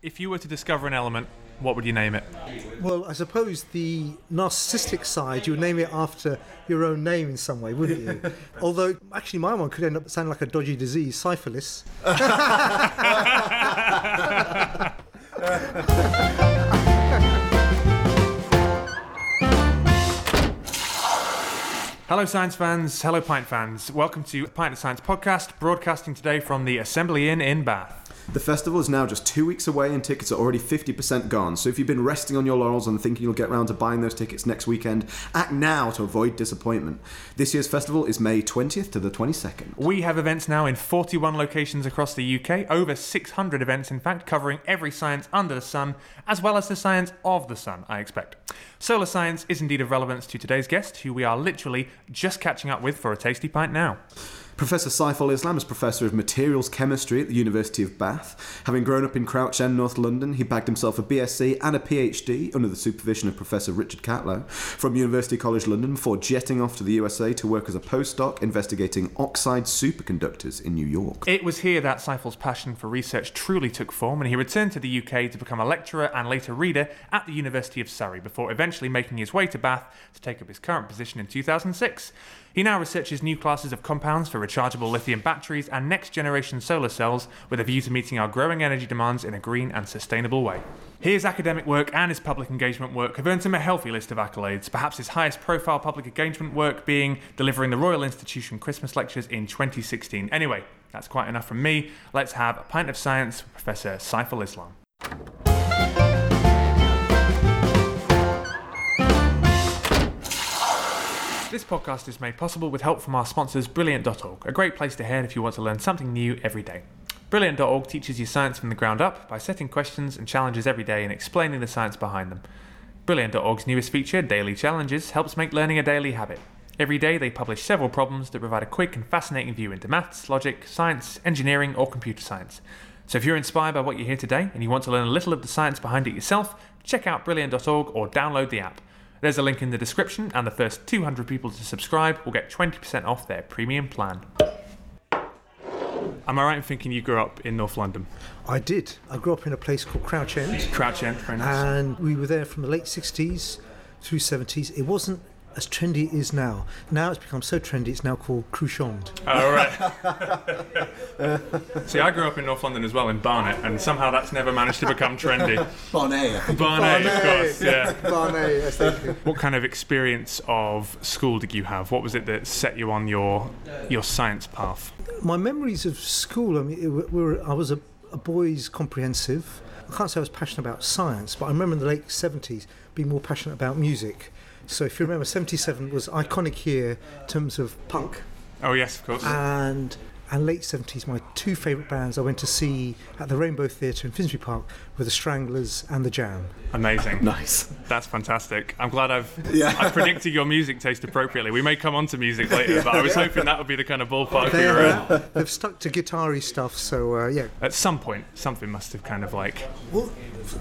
If you were to discover an element, what would you name it? Well, I suppose the narcissistic side, you would name it after your own name in some way, wouldn't you? Although, actually, my one could end up sounding like a dodgy disease, syphilis. Hello, science fans. Hello, Pint fans. Welcome to Pint of Science podcast, broadcasting today from the Assembly Inn in Bath. The festival is now just two weeks away and tickets are already 50% gone. So if you've been resting on your laurels and thinking you'll get round to buying those tickets next weekend, act now to avoid disappointment. This year's festival is May 20th to the 22nd. We have events now in 41 locations across the UK, over 600 events, in fact, covering every science under the sun, as well as the science of the sun, I expect. Solar science is indeed of relevance to today's guest, who we are literally just catching up with for a tasty pint now. Professor Saiful Islam is Professor of Materials Chemistry at the University of Bath. Having grown up in Crouch End, North London, he bagged himself a BSc and a PhD under the supervision of Professor Richard Catlow from University College London before jetting off to the USA to work as a postdoc investigating oxide superconductors in New York. It was here that Saiful's passion for research truly took form, and he returned to the UK to become a lecturer and later reader at the University of Surrey before eventually making his way to Bath to take up his current position in 2006. He now researches new classes of compounds for rechargeable lithium batteries and next generation solar cells with a view to meeting our growing energy demands in a green and sustainable way. His academic work and his public engagement work have earned him a healthy list of accolades, perhaps his highest profile public engagement work being delivering the Royal Institution Christmas lectures in 2016. Anyway, that's quite enough from me. Let's have a pint of science with Professor Saiful Islam. This podcast is made possible with help from our sponsors, Brilliant.org, a great place to head if you want to learn something new every day. Brilliant.org teaches you science from the ground up by setting questions and challenges every day and explaining the science behind them. Brilliant.org's newest feature, Daily Challenges, helps make learning a daily habit. Every day they publish several problems that provide a quick and fascinating view into maths, logic, science, engineering, or computer science. So if you're inspired by what you hear today and you want to learn a little of the science behind it yourself, check out Brilliant.org or download the app. There's a link in the description, and the first 200 people to subscribe will get 20% off their premium plan. Am I right in thinking you grew up in North London? I did. I grew up in a place called Crouch End, Crouch End, very nice. and we were there from the late 60s through 70s. It wasn't as trendy as it is now. Now it's become so trendy, it's now called Crouchond. Oh, right. See, I grew up in North London as well, in Barnet, and somehow that's never managed to become trendy. Bonnet, I. Barnet, of course, yeah. Barnet, yes, thank you. What kind of experience of school did you have? What was it that set you on your your science path? My memories of school, I mean, it, were- were, I was a, a boys' comprehensive. I can't say I was passionate about science, but I remember in the late 70s being more passionate about music. So if you remember, 77 was iconic year in terms of punk. Oh yes, of course. and and late 70s my two favourite bands I went to see at the Rainbow Theatre in Finsbury Park were the Stranglers and the Jam. Amazing. Nice. That's fantastic. I'm glad I've Yeah. I predicted your music taste appropriately. We may come on to music later, but I was hoping that would be the kind of ballpark we were in. They're, they've stuck to guitar-y stuff, so uh, yeah. At some point, something must have kind of like Well,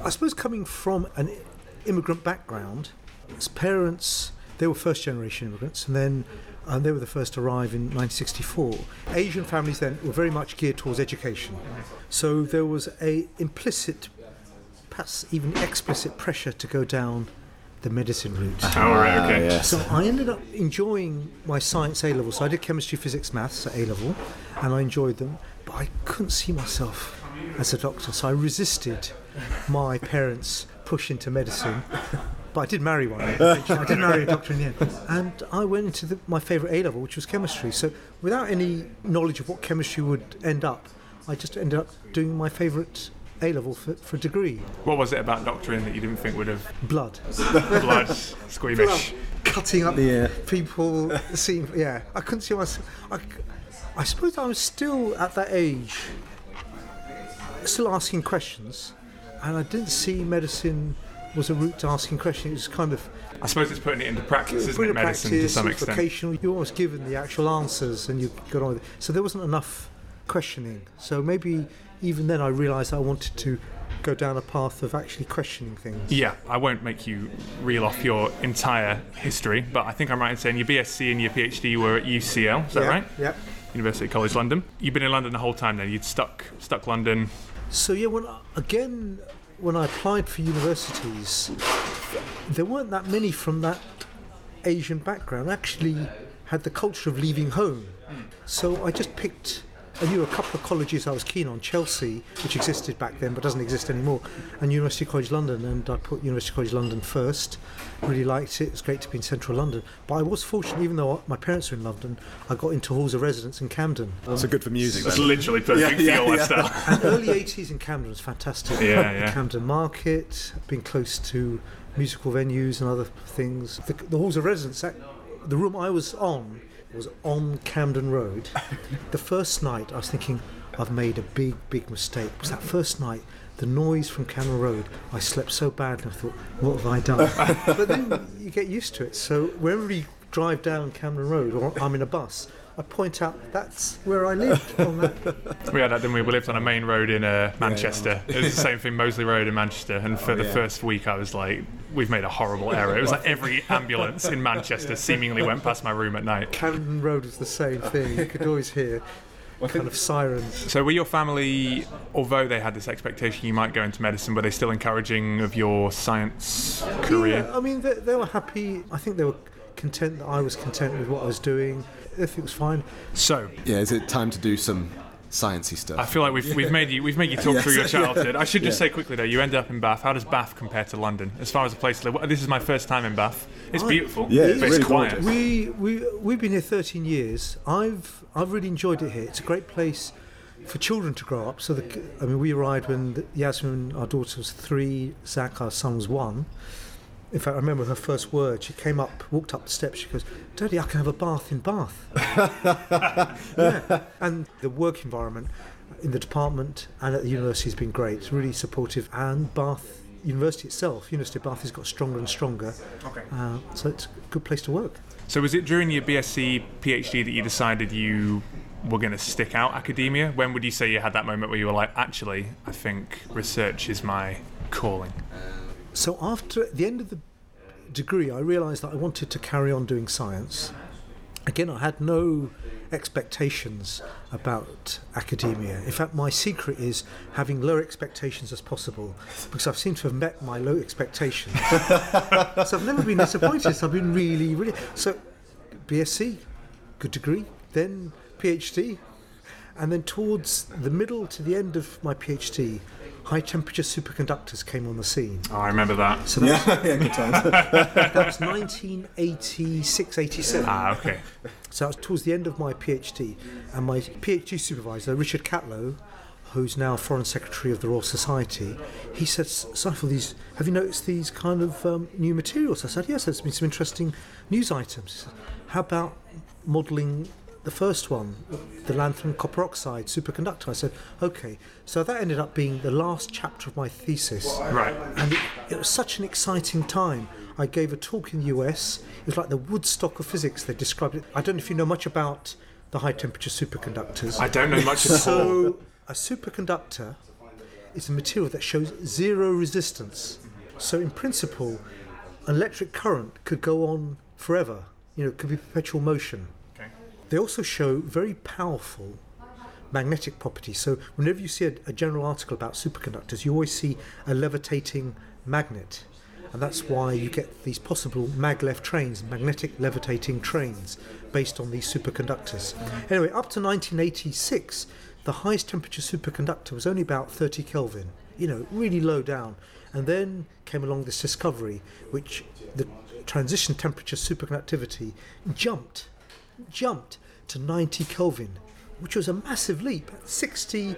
I suppose coming from an immigrant background, as parents, they were first-generation immigrants, and then um, they were the first to arrive in 1964. Asian families then were very much geared towards education, so there was a implicit, perhaps even explicit pressure to go down the medicine route. Oh right, okay. yes. So I ended up enjoying my science A level. So I did chemistry, physics, maths at A level, and I enjoyed them. But I couldn't see myself as a doctor, so I resisted my parents' push into medicine. But I did marry one. I did marry a doctor in the end, and I went into the, my favourite A level, which was chemistry. So without any knowledge of what chemistry would end up, I just ended up doing my favourite A level for, for a degree, What was it about doctoring that you didn't think would have blood. blood squeamish? cutting up Yeah. people. Seeing, yeah, I couldn't see myself. I, I suppose I was still at that age, still asking questions, and I didn't see medicine was a route to asking questions. It was kind of I suppose it's putting it into practice, isn't it? Medicine practice, to some extent. vocational. You're almost given the actual answers, and you got on with it. So there wasn't enough questioning. So maybe even then I realised I wanted to go down a path of actually questioning things. Yeah, I won't make you reel off your entire history, but I think I'm right in saying your BSc and your PhD were at UCL. Is that yeah, right? Yep. University College London. You've been in London the whole time then. You'd stuck stuck London. So yeah, when again when I applied for universities, there weren't that many from that Asian background. Actually had the culture of leaving home, so I just picked. I knew a couple of colleges I was keen on, Chelsea, which existed back then but doesn't exist anymore, and University College London, and I put University College London first. Really liked it. It was great to be in central London. But I was fortunate, even though my parents were in London, I got into halls of residence in Camden. So good for music. That's then. literally perfect Yeah, for your yeah, yeah. and early 80s in Camden was fantastic. Yeah, yeah. Camden Market, being close to musical venues and other things. The, the halls of residence, that, the room I was on was on Camden Road. the first night, I was thinking, I've made a big, big mistake. It was that first night, the noise from Camden Road, I slept so badly, I thought, what have I done? but then you get used to it. So wherever we drive down Camden Road or I'm in a bus, I point out that's where I lived on that We had that, didn't we? We lived on a main road in uh, Manchester. It was the same thing, Mosley Road in Manchester. And for the yeah. first week, I was like, we've made a horrible error. It was like every ambulance in Manchester seemingly went past my room at night. Camden Road was the same thing. You could always hear kind of sirens. So, were your family, although they had this expectation you might go into medicine, were they still encouraging of your science career? Yeah, I mean, they, they were happy. I think they were content that I was content with what I was doing. I think it was fine. So, Yeah, is it time to do some sciencey stuff? I feel like we've, we've made you we've made you talk through your Yes, yeah. childhood. I should just Yeah. say quickly though, you end up in Bath. How does Bath compare to London as far as a place to live? This is my first time in Bath. It's I- beautiful, Yeah, it's but it's really quiet. We we we've been here 13 years. I've I've really enjoyed it here. It's a great place for children to grow up. So the, I mean, we arrived when the, Yasmin, our daughter, was three. Zach, our son, was one. In fact, I remember her first word. She came up, walked up the steps. She goes, "Daddy, I can have a bath in Bath." yeah, and the work environment in the department and at the university has been great. It's really supportive, and Bath University itself, University of Bath, has got stronger and stronger. Okay. Uh, so it's a good place to work. So was it during your BSc PhD that you decided you were going to stick out academia? When would you say you had that moment where you were like, actually, I think research is my calling? So after the end of the degree, I realised that I wanted to carry on doing science. Again, I had no expectations about academia. In fact, my secret is having low expectations as possible because I've seemed to have met my low expectations. so I've never been disappointed. So I've been really, really. So BSc, good degree, then PhD, and then towards the middle to the end of my PhD, high temperature superconductors came on the scene. Oh, I remember that. So that, yeah, good times. that was 1986, 87. Ah, okay. So that was towards the end of my PhD, and my PhD supervisor, Richard Catlow, who's now Foreign Secretary of the Royal Society, he said, Saiful, these, have you noticed these kind of um, new materials? I said, yes, there's been some interesting news items. He said, How about modelling the first one, the lanthanum copper oxide superconductor? I said, okay. So that ended up being the last chapter of my thesis. Right. And it, it was such an exciting time. I gave a talk in the US. It was like the Woodstock of physics. They described it. I don't know if you know much about the high temperature superconductors. I don't know much at all. so, a superconductor is a material that shows zero resistance. So, in principle, an electric current could go on forever. You know, it could be perpetual motion. They also show very powerful magnetic properties. So whenever you see a, a general article about superconductors, you always see a levitating magnet. And that's why you get these possible maglev trains, magnetic levitating trains, based on these superconductors. Anyway, up to 1986, the highest temperature superconductor was only about 30 Kelvin, you know, really low down. And then came along this discovery, which the transition temperature superconductivity jumped jumped to 90 Kelvin, which was a massive leap. at 60,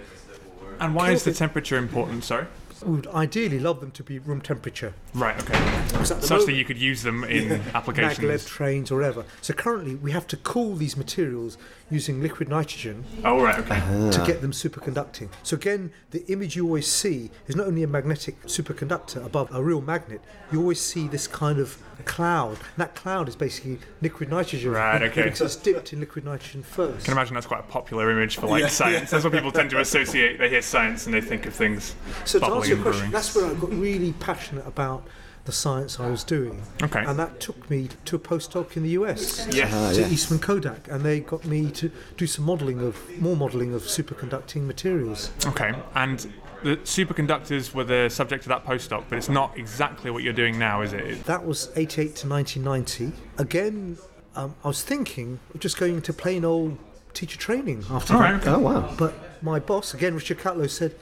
And why is the temperature important? Sorry. we would ideally love them to be room temperature. Right. Okay. Because at the Such that you could use them in applications, maglev trains or whatever. So currently we have to cool these materials using liquid nitrogen Oh, right. Okay. to ah. get them superconducting. So again, the image you always see is not only a magnetic superconductor above a real magnet, you always see this kind of cloud. And that cloud is basically liquid nitrogen. Right, okay. Because it's dipped in liquid nitrogen first. I can imagine that's quite a popular image for like science. That's what people tend to associate. They hear science and they think of things So to answer your question, brewing. that's where I got really passionate about the science I was doing. Okay. And that took me to a postdoc in the US. Yes. Ah, To yes. Eastman Kodak, and they got me to do some modelling of more modelling of superconducting materials. Okay. And the superconductors were the subject of that postdoc, but it's not exactly what you're doing now, is it? That was 88 to 1990. Again, um, I was thinking of just going into plain old teacher training after Right, that. okay. Oh wow. But my boss, again, Richard Catlow, said,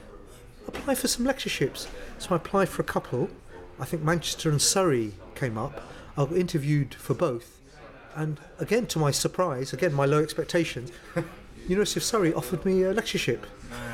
apply for some lectureships. So I applied for a couple. I think Manchester and Surrey came up. I got interviewed for both. And again, to my surprise, again, my low expectations, University of Surrey offered me a lectureship.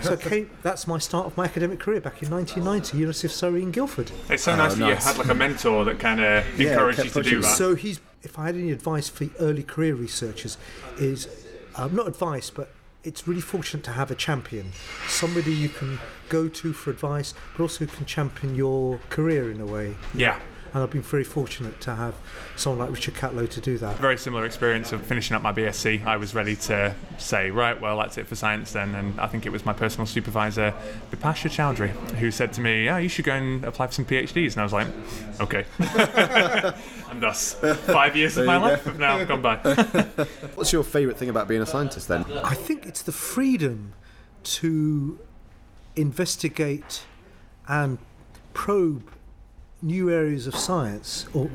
So I came, that's my start of my academic career back in 1990, University of Surrey in Guildford. It's so nice that you had like a mentor that kind of Yeah, encouraged you to pushing do that. So he's, if I had any advice for early career researchers, is um, not advice, but it's really fortunate to have a champion, somebody you can go to for advice, but also can champion your career in a way. yeah, And I've been very fortunate to have someone like Richard Catlow to do that. very similar experience of finishing up my BSc. I was ready to say, right, well, that's it for science then. And I think it was my personal supervisor, Bipasha Chowdhury, who said to me, yeah, you should go and apply for some PhDs. And I was like, okay. and thus, five years of my you go. life have now gone by. What's your favourite thing about being a scientist then? I think it's the freedom to investigate and probe new areas of science or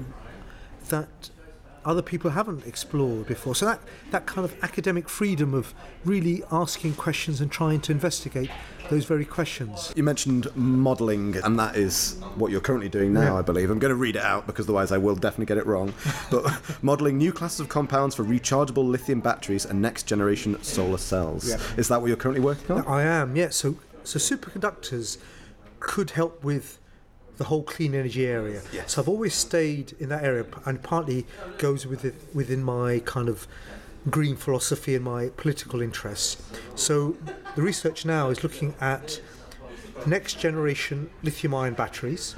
that other people haven't explored before. So that, that kind of academic freedom of really asking questions and trying to investigate those very questions. You mentioned modelling, and that is what you're currently doing now, I believe. I'm going to read it out because otherwise I will definitely get it wrong. But modelling new classes of compounds for rechargeable lithium batteries and next generation solar cells. Yeah. Is that what you're currently working on? I am, yeah. So, so superconductors could help with the whole clean energy area. Yes. So I've always stayed in that area, and partly goes with it, within my kind of green philosophy and my political interests. So the research now is looking at next generation lithium-ion batteries,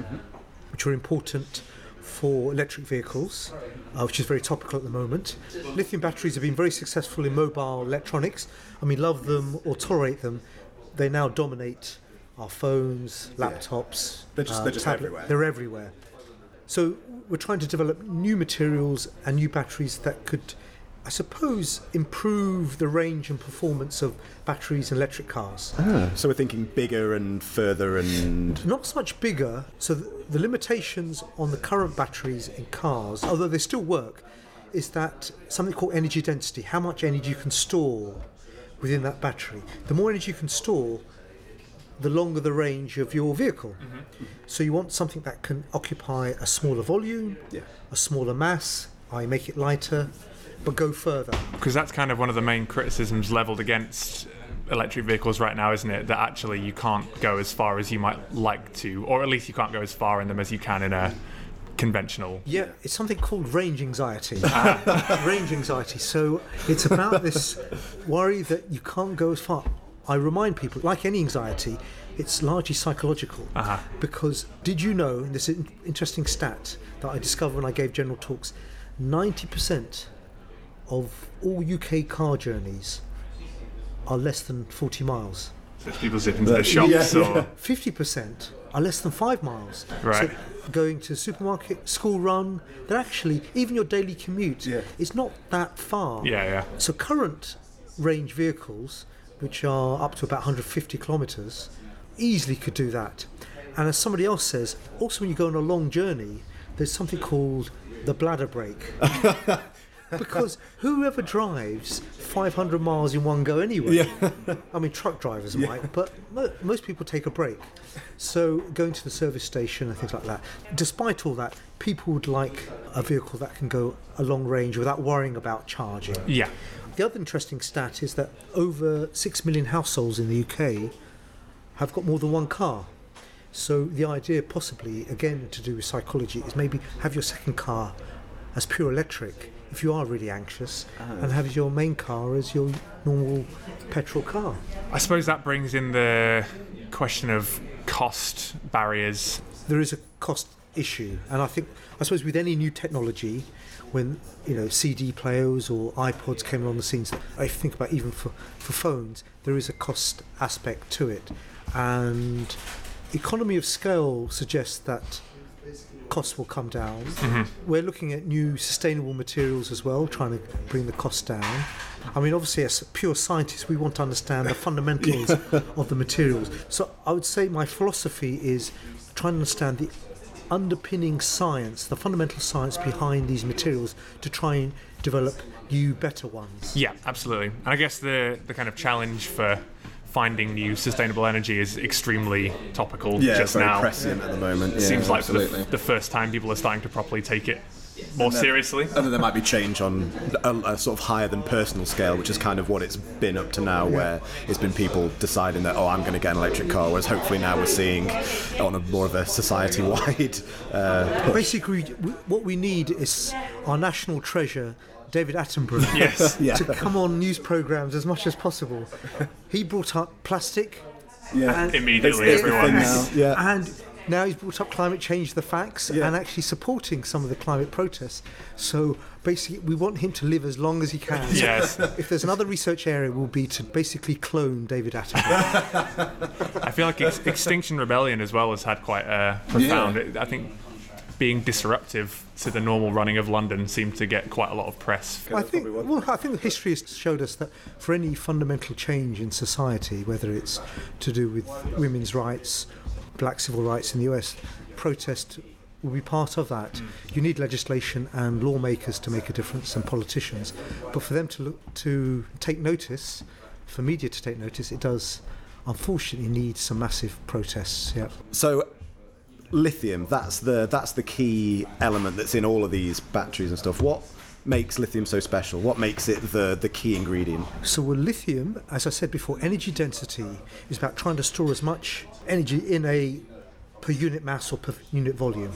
which are important for electric vehicles, uh, which is very topical at the moment. Lithium batteries have been very successful in mobile electronics. I mean, love them or tolerate them, they now dominate our phones, laptops, They're just- uh, they're just tablet- everywhere. They're everywhere. So we're trying to develop new materials and new batteries that could, I suppose, improve the range and performance of batteries in electric cars. Ah, so we're thinking bigger and further and. Not so much bigger, so the, the limitations on the current batteries in cars, although they still work, is that something called energy density, how much energy you can store within that battery. The more energy you can store, the longer the range of your vehicle. Mm-hmm. So you want something that can occupy a smaller volume, Yeah. a smaller mass, I make it lighter, but go further. Because that's kind of one of the main criticisms leveled against uh, electric vehicles right now, isn't it? That actually you can't go as far as you might like to, or at least you can't go as far in them as you can in a conventional. Yeah, it's something called range anxiety. range anxiety. So it's about this worry that you can't go as far. I remind people, like any anxiety, it's largely psychological. Uh-huh. Because did you know, this interesting stat that I discovered when I gave general talks, 90% of all UK car journeys are less than 40 miles. So people zip into the shops yeah. or 50% are less than five miles. Right. So going to supermarket, school run, they're actually, even your daily commute, Yeah. is not that far. yeah, yeah. So current range vehicles, which are up to about 150 kilometres, easily could do that. And as somebody else says, also when you go on a long journey, there's something called the bladder break. because whoever drives 500 miles in one go anyway? I mean, truck drivers might, but mo- most people take a break. So going to the service station and things like that. Despite all that, people would like a vehicle that can go a long range without worrying about charging. Yeah. The other interesting stat is that over 6 million households in the UK have got more than one car. So the idea, possibly, again to do with psychology, is maybe have your second car as pure electric if you are really anxious, oh. and have your main car as your normal petrol car. I suppose that brings in the question of cost barriers. There is a cost issue, and I think, I suppose, with any new technology, when you know CD players or iPods came on the scenes, I think about even for, for phones, there is a cost aspect to it, and economy of scale suggests that costs will come down. Mm-hmm. We're looking at new sustainable materials as well, trying to bring the cost down. I mean, obviously, as pure scientists, we want to understand the fundamentals of the materials. So I would say my philosophy is trying to understand the underpinning science, the fundamental science behind these materials to try and develop new, better ones. Yeah, absolutely. And I guess the the kind of challenge for finding new sustainable energy is extremely topical Yeah, just very now. prescient at the moment. It yeah, seems like for the, the first time people are starting to properly take it more then- seriously. And then there might be change on a, a sort of higher than personal scale, which is kind of what it's been up to now, where it's been people deciding that, oh, I'm going to get an electric car, whereas hopefully now we're seeing on a more of a society wide uh. Basically, what we need is our national treasure, David Attenborough. Yes. Yeah. to come on news programs as much as possible. He brought up plastic, Yeah. and, Immediately, It's- it's the everyone. Yeah. and now he's brought up climate change, the facts, Yeah. and actually supporting some of the climate protests. So basically, we want him to live as long as he can. Yes. If there's another research area, will be to basically clone David Attenborough. I feel like Ex- Extinction Rebellion as well has had quite a profound. I think being disruptive to the normal running of London seemed to get quite a lot of press. I think, well, I think history has showed us that for any fundamental change in society, whether it's to do with women's rights, black civil rights in the US, protest will be part of that. Mm. You need legislation and lawmakers to make a difference and politicians, but for them to look to take notice, for media to take notice, it does unfortunately need some massive protests. Yeah. So lithium, that's the that's the key element that's in all of these batteries and stuff. What makes lithium so special? What makes it the the key ingredient? So with lithium, as I said before, energy density is about trying to store as much energy in a per unit mass or per unit volume.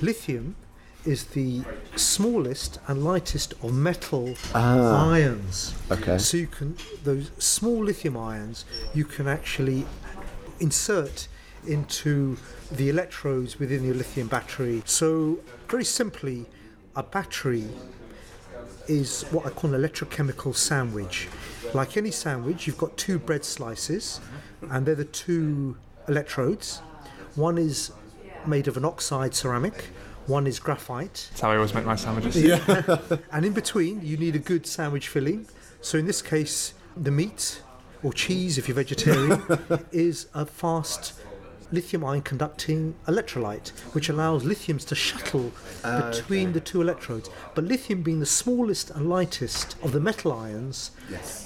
Lithium is the smallest and lightest of metal ah. ions. Okay. So you can those small lithium ions you can actually insert into the electrodes within your lithium battery. So very simply, a battery is what I call an electrochemical sandwich. Like any sandwich, you've got two bread slices, and they're the two electrodes. One is made of an oxide ceramic, one is graphite, That's how I always make my sandwiches. Yeah. and in between, you need a good sandwich filling. So in this case, the meat or cheese, if you're vegetarian, is a fast lithium ion conducting electrolyte, which allows lithiums to shuttle between the two electrodes. But lithium being the smallest and lightest of the metal ions,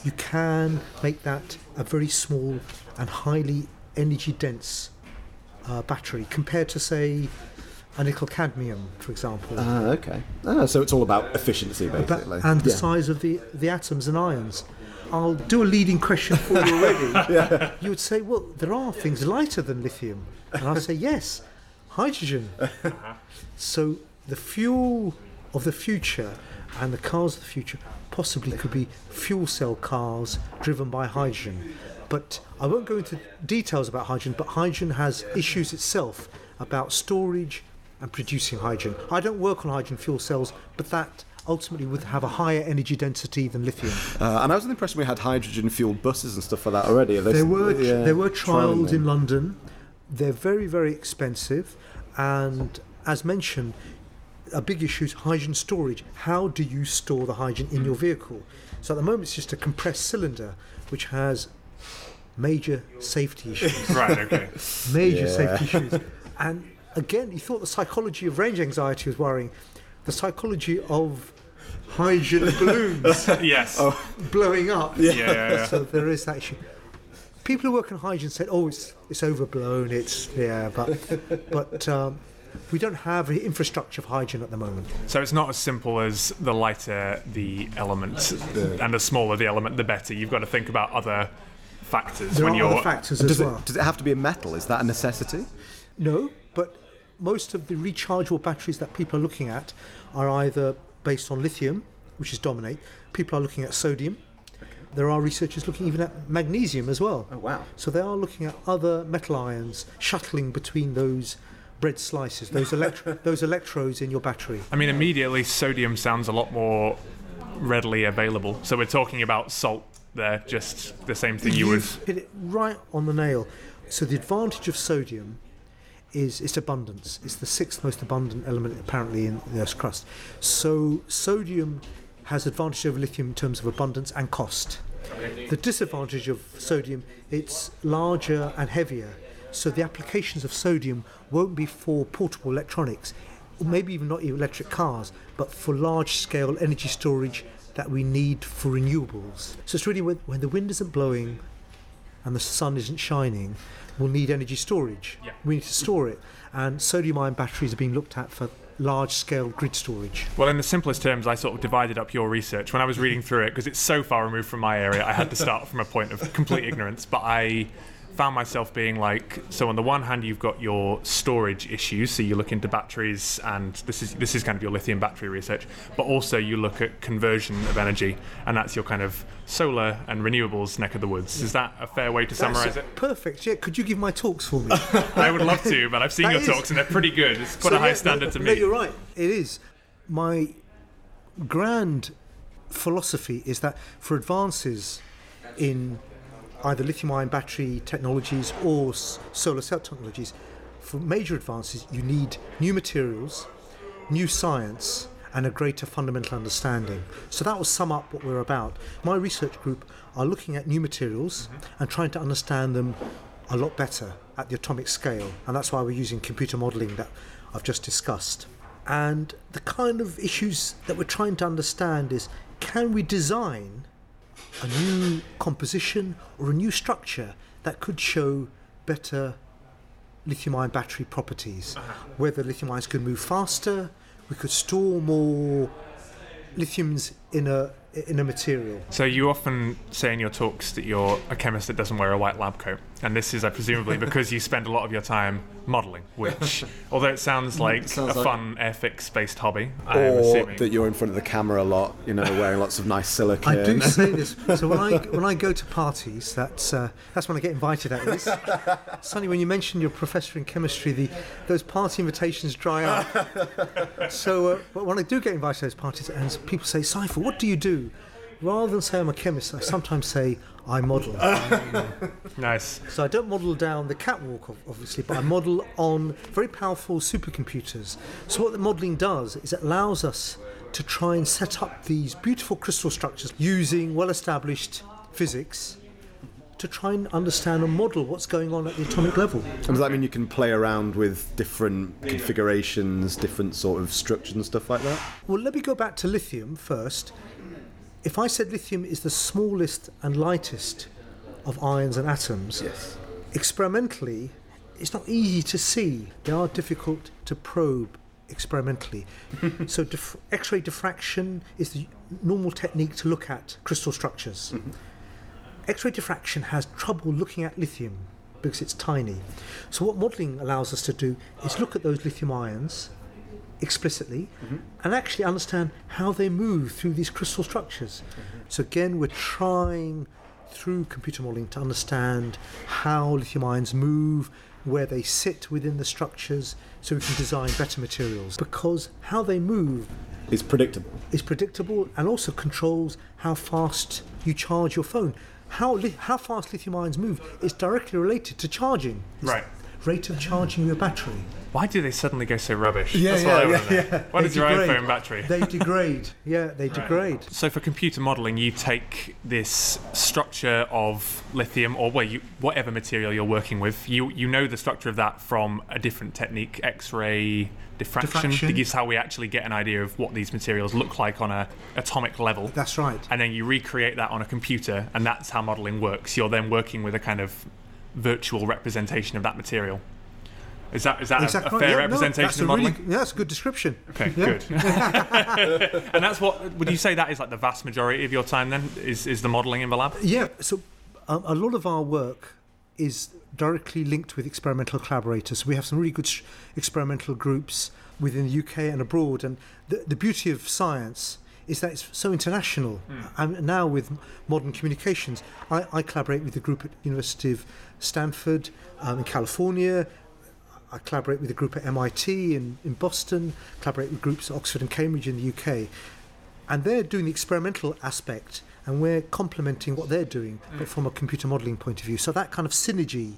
you can make that a very small and highly energy dense uh, battery compared to, say, a nickel cadmium, for example. Ah, okay. Ah, so it's all about efficiency, basically. and the Yeah. size of the, the atoms and ions. I'll do a leading question for you already. You would say, well, there are things lighter than lithium. And I'll say, yes, hydrogen. so the fuel of the future and the cars of the future possibly could be fuel cell cars driven by hydrogen. But I won't go into details about hydrogen, but hydrogen has issues itself about storage and producing hydrogen. I don't work on hydrogen fuel cells, but that ultimately would have a higher energy density than lithium. Uh, and I was under the impression we had hydrogen fueled buses and stuff like that already. Are they There s- were yeah, there were trialling trials in? London. They're very very expensive, and as mentioned, a big issue is hydrogen storage. How do you store the hydrogen in your vehicle? So at the moment, it's just a compressed cylinder, which has major safety issues. Right, okay. major Yeah. safety issues. And again, you thought the psychology of range anxiety was worrying. The psychology of hydrogen balloons yes. Oh. blowing up. yeah, yeah, yeah. So there is that issue. People who work in hydrogen said, "Oh, it's it's overblown. It's yeah, but but um, we don't have the infrastructure of hydrogen at the moment. So it's not as simple as the lighter the element and the smaller the element, the better. You've got to think about other factors There when are you're. other factors as Does well. it, does it have to be a metal? Is that a necessity? No, but most of the rechargeable batteries that people are looking at are either based on lithium, which is dominate. People are looking at sodium. There are researchers looking even at magnesium as well. Oh wow. So they are looking at other metal ions shuttling between those bread slices, those electro- those electrodes in your battery. I mean, immediately sodium sounds a lot more readily available. So we're talking about salt there, just the same thing you would. You've hit it right on the nail. So the advantage of sodium is its abundance. It's the sixth most abundant element apparently in the Earth's crust. So sodium has advantage over lithium in terms of abundance and cost. The disadvantage of sodium, it's larger and heavier. So the applications of sodium won't be for portable electronics, maybe even not even electric cars, but for large scale energy storage that we need for renewables. So it's really when, when the wind isn't blowing and the sun isn't shining, we'll need energy storage. Yeah. We need to store it. And sodium ion batteries are being looked at for large scale grid storage. Well, in the simplest terms, I sort of divided up your research when I was reading through it because it's so far removed from my area. I had to start from a point of complete ignorance, but I found myself being like so on the one hand you've got your storage issues so you look into batteries and this is this is kind of your lithium battery research but also you look at conversion of energy and that's your kind of solar and renewables neck of the woods is that a fair way to summarize it Perfect. Yeah, could you give my talks for me? i would love to but i've seen That your is- talks and they're pretty good it's quite So, a high yeah, standard no, to me. no, you're right. It is. My grand philosophy is that for advances in either lithium ion battery technologies or solar cell technologies, for major advances, you need new materials, new science, and a greater fundamental understanding. So that will sum up what we're about. My research group are looking at new materials mm-hmm. and trying to understand them a lot better at the atomic scale, and that's why we're using computer modeling that I've just discussed. And the kind of issues that we're trying to understand is can we design a new composition or a new structure that could show better lithium ion battery properties. Uh-huh. Whether lithium ions could move faster, we could store more lithiums in a in a material. So you often say in your talks that you're a chemist that doesn't wear a white lab coat, and this is uh, presumably because you spend a lot of your time modelling, which, although it sounds like sounds a like- fun airfix-based hobby, I'm Or assuming. that you're in front of the camera a lot, you know, wearing lots of nice silicone. I do say this. So when I when I go to parties, that's uh, that's when I get invited. That is. Sonny, when you mentioned your professor in chemistry, the those party invitations dry up. so uh, but when I do get invited to those parties, and people say, "Saiful, what do you do?" Rather than say I'm a chemist, I sometimes say I model. nice. So I don't model down the catwalk, obviously, but I model on very powerful supercomputers. So what the modelling does is it allows us to try and set up these beautiful crystal structures using well-established physics to try and understand and model what's going on at the atomic level. And does that mean you can play around with different configurations, different sort of structures and stuff like that? Well, let me go back to lithium first. If I said lithium is the smallest and lightest of ions and atoms, Yes. experimentally, it's not easy to see. They are difficult to probe experimentally. so, X ray diffraction is the normal technique to look at crystal structures. Mm-hmm. X ray diffraction has trouble looking at lithium because it's tiny. So, what modelling allows us to do is look at those lithium ions explicitly mm-hmm. and actually understand how they move through these crystal structures. Mm-hmm. So, again, we're trying through computer modelling to understand how lithium ions move, where they sit within the structures, so we can design better materials. Because how they move It's predictable. is predictable and also controls how fast you charge your phone. How, li- how fast lithium ions move is directly related to charging. It's Right. Rate of charging your battery. Why do they suddenly go so rubbish? Yeah, That's what yeah, I wanna yeah, know. yeah. Does your degrade. iPhone battery? They degrade. yeah, they degrade. So for computer modeling, you take this structure of lithium, or well, you, whatever material you're working with. You you know the structure of that from a different technique, X-ray diffraction. Diffraction. That is how we actually get an idea of what these materials look like on a atomic level. That's right. and then you recreate that on a computer, and that's how modeling works. You're then working with a kind of virtual representation of that material. Is that is that a- Exactly a, fair Yeah, no, representation that's of a modeling? really, yeah, that's a good description. Okay, Yeah. good. and that's what would you say that is like the vast majority of your time then? Is is the modelling in the lab? Yeah, so um, a lot of our work is directly linked with experimental collaborators. We have some really good sh- experimental groups within the UK and abroad. And the, the beauty of science is that it's so international. And now with modern communications, I, I collaborate with a group at University of Stanford um, in California. I collaborate with a group at MIT in, in Boston, collaborate with groups at Oxford and Cambridge in the UK. And they're doing the experimental aspect, and we're complementing what they're doing, but from a computer modelling point of view. So that kind of synergy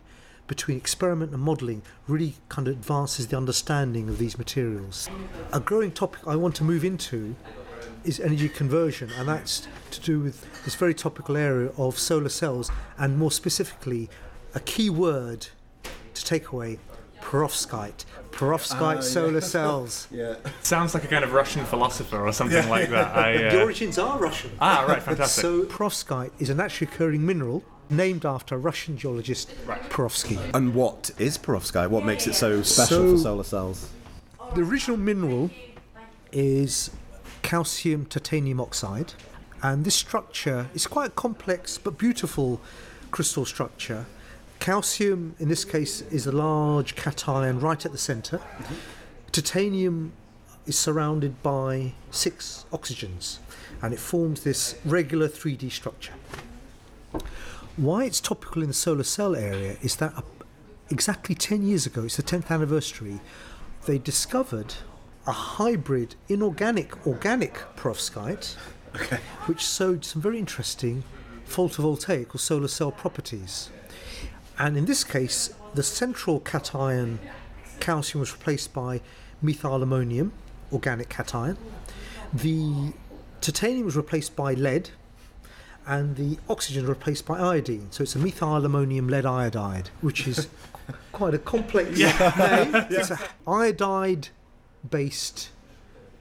between experiment and modelling really kind of advances the understanding of these materials. A growing topic I want to move into is energy conversion, and that's to do with this very topical area of solar cells, and more specifically, a key word to take away perovskite. Perovskite solar cells. Yeah. Sounds like a kind of Russian philosopher or something like that. I, uh, The origins are Russian. ah, right, fantastic. So, perovskite is a naturally occurring mineral named after Russian geologist Perovski. And what is perovskite? What makes it so special So- for solar cells? The original mineral is calcium titanium oxide, and this structure is quite a complex but beautiful crystal structure. Calcium, in this case, is a large cation right at the center. Titanium is surrounded by six oxygens, and it forms this regular 3D structure. Why it's topical in the solar cell area is that uh, exactly 10 years ago, it's the 10th anniversary, they discovered a hybrid inorganic organic perovskite which showed some very interesting photovoltaic or solar cell properties. And in this case, the central cation calcium was replaced by methyl ammonium, organic cation. The titanium was replaced by lead, and the oxygen replaced by iodine. So it's a methyl ammonium lead iodide, which is quite a complex name. It's an iodide based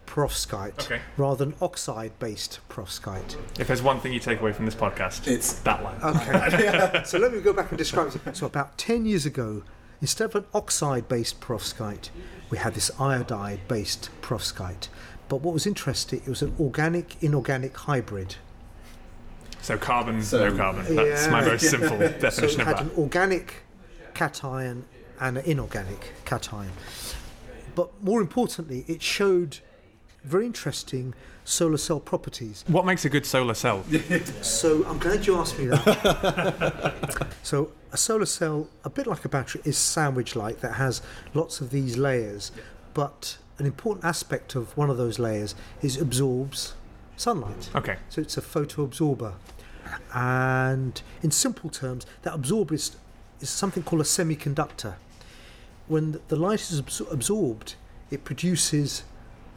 perovskite Okay. rather than oxide based perovskite. if there's one thing you take away from this podcast, It's- that line. Okay. so let me go back and describe it. So about 10 years ago, instead of an oxide-based perovskite, we had this iodide-based perovskite. But what was interesting, it was an organic-inorganic hybrid. So carbon, So- no carbon. That's my most simple definition So it definition of had that. an organic cation and an inorganic cation. But more importantly, it showed very interesting solar cell properties. What makes a good solar cell? So I'm glad you asked me that. so a solar cell, a bit like a battery, is sandwich-like that has lots of these layers, but an important aspect of one of those layers is absorbs sunlight. Okay. So it's a photoabsorber. And in simple terms, that absorber is, is something called a semiconductor. When the light is absor- absorbed, it produces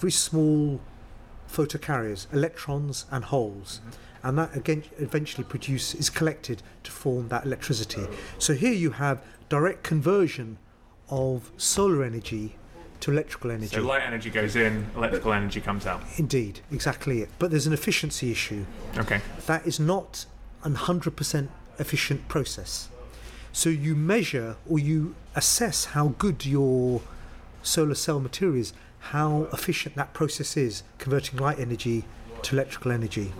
very small photocarriers, electrons and holes. Mm-hmm. And that again eventually produce, is collected to form that electricity. So here you have direct conversion of solar energy to electrical energy. So light energy goes in, electrical energy comes out. Indeed, exactly it. But there's an efficiency issue Okay. that is not a 100% efficient process. So you measure or you assess how good your solar cell material is, how efficient that process is, converting light energy to electrical energy.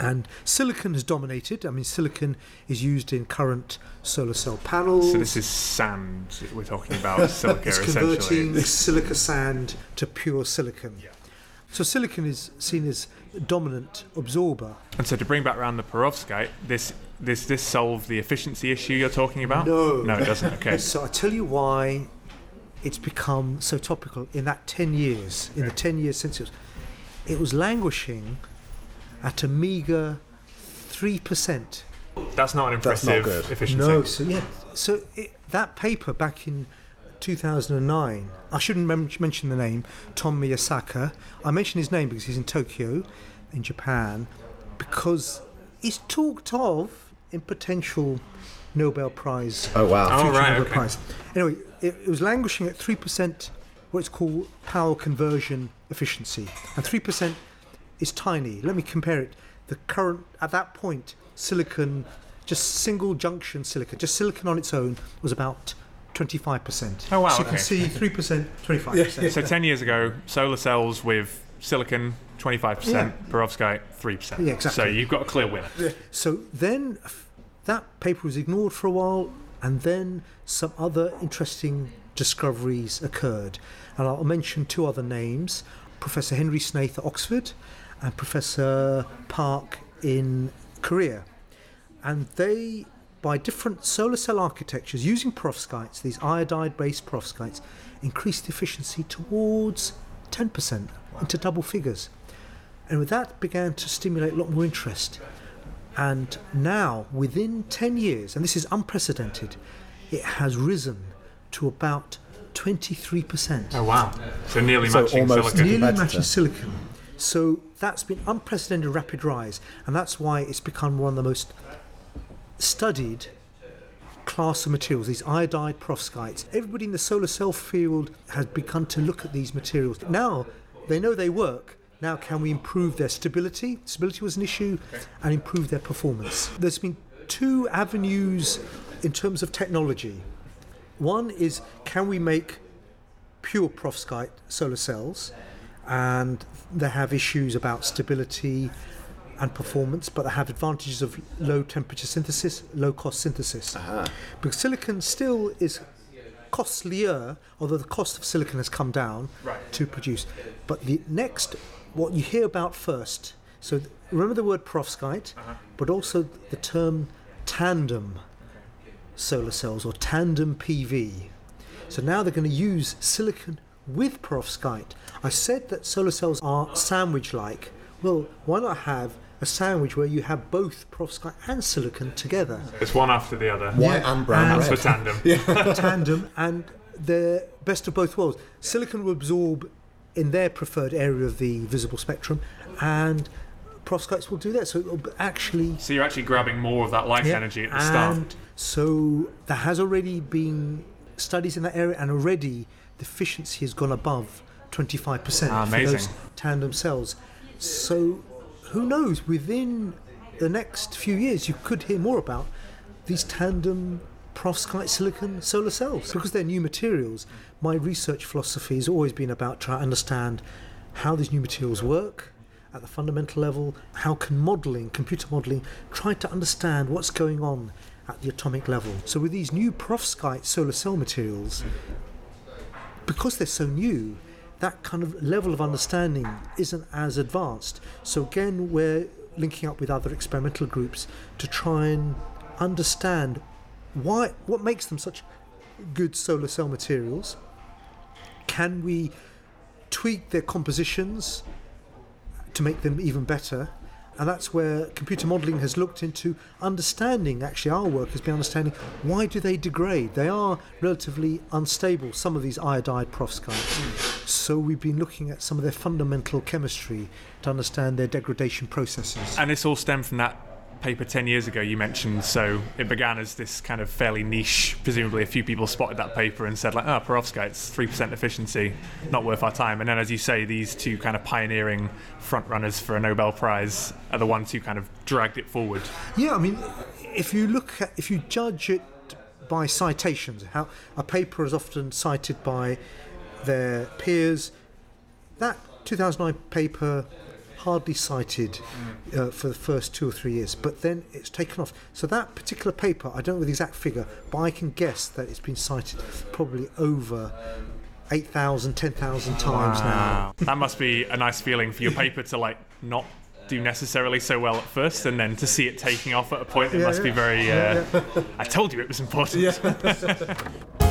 And silicon has dominated. I mean, silicon is used in current solar cell panels. So this is sand we're talking about, silica it's essentially. converting silica sand to pure silicon. So silicon is seen as dominant absorber And so to bring back around the perovskite, this this this solve the efficiency issue you're talking about? No. No, it doesn't. Okay. So I tell you why it's become so topical in that 10 years, in the 10 years since it was, it was languishing at a meager 3%. That's not an That's not impressive good. efficiency. No, so yeah. So it, that paper back in 2009, I shouldn't mem- mention the name, Tom Miyasaka. I mention his name because he's in Tokyo, in Japan, because he's talked of in potential Nobel Prize Oh wow. Oh, right, Nobel okay. Prize. Anyway, it, it was languishing at 3%, what it's called power conversion efficiency. And 3% is tiny. Let me compare it. The current, at that point, silicon, just single junction silicon, just silicon on its own, was about 25%. Oh, wow, So you okay. can see 3%, 25%. So 10 years ago, solar cells with silicon, 25%, Yeah. perovskite, 3%. Yeah, exactly. So you've got a clear winner. So then that paper was ignored for a while, and then some other interesting discoveries occurred. And I'll mention two other names Professor Henry Snaith at Oxford and Professor Park in Korea. And they, by different solar cell architectures, using perovskites, these iodide based perovskites, increased efficiency towards 10% into double figures. And with that began to stimulate a lot more interest. And now, within 10 years, and this is unprecedented, it has risen to about 23%. Oh wow! So nearly So matching almost silicon. nearly competitor. matching silicon. So that's been unprecedented rapid rise, and that's why it's become one of the most studied class of materials, these iodide perovskites. Everybody in the solar cell field has begun to look at these materials. Now they know they work. Now, can we improve their stability? Stability was an issue, and improve their performance. There's been two avenues in terms of technology. One is can we make pure perovskite solar cells, and they have issues about stability and performance, but they have advantages of low temperature synthesis, low cost synthesis. Uh-huh. Because silicon still is costlier, although the cost of silicon has come down Right. to produce. But the next, what you hear about first, so th- remember the word perovskite, uh-huh. but also the term tandem solar cells or tandem PV. So now they're going to use silicon with perovskite. I said that solar cells are sandwich like. Well, why not have a sandwich where you have both perovskite and silicon together? It's one after the other. White and brown And- That's for tandem. yeah. tandem and the best of both worlds. Silicon will absorb in their preferred area of the visible spectrum, and perovskites will do that. So it'll actually So you're actually grabbing more of that light Yeah, energy at the start. And so there has already been studies in that area, and already the efficiency has gone above 25% Ah, for those tandem cells. So who knows? Within the next few years, you could hear more about these tandem perovskite silicon solar cells because they're new materials. My research philosophy has always been about trying to understand how these new materials work at the fundamental level. How can modelling, computer modelling, try to understand what's going on at the atomic level? So with these new perovskite solar cell materials, because they're so new, that kind of level of understanding isn't as advanced. So again, we're linking up with other experimental groups to try and understand why what makes them such good solar cell materials. Can we tweak their compositions to make them even better? And that's where computer modelling has looked into understanding. Actually, our work has been understanding why do they degrade? They are relatively unstable. Some of these iodide perovskites. So we've been looking at some of their fundamental chemistry to understand their degradation processes. And this all stemmed from that paper 10 years ago you mentioned. So it began as this kind of fairly niche. Presumably, a few people spotted that paper and said, like, ah, oh, perovskite's 3% efficiency, not worth our time. And then, as you say, these two kind of pioneering front runners for a Nobel Prize are the ones who kind of dragged it forward. Yeah, I mean, if you look at, if you judge it by citations, how a paper is often cited by their peers, that 2009 paper hardly cited uh, for the first two or three years, but then it's taken off. So that particular paper, I don't know the exact figure, but I can guess that it's been cited probably over 8,000, 10,000 times now. That must be a nice feeling for your paper to like not do necessarily so well at first and then to see it taking off at a point it Yeah, must be very uh, i told you it was important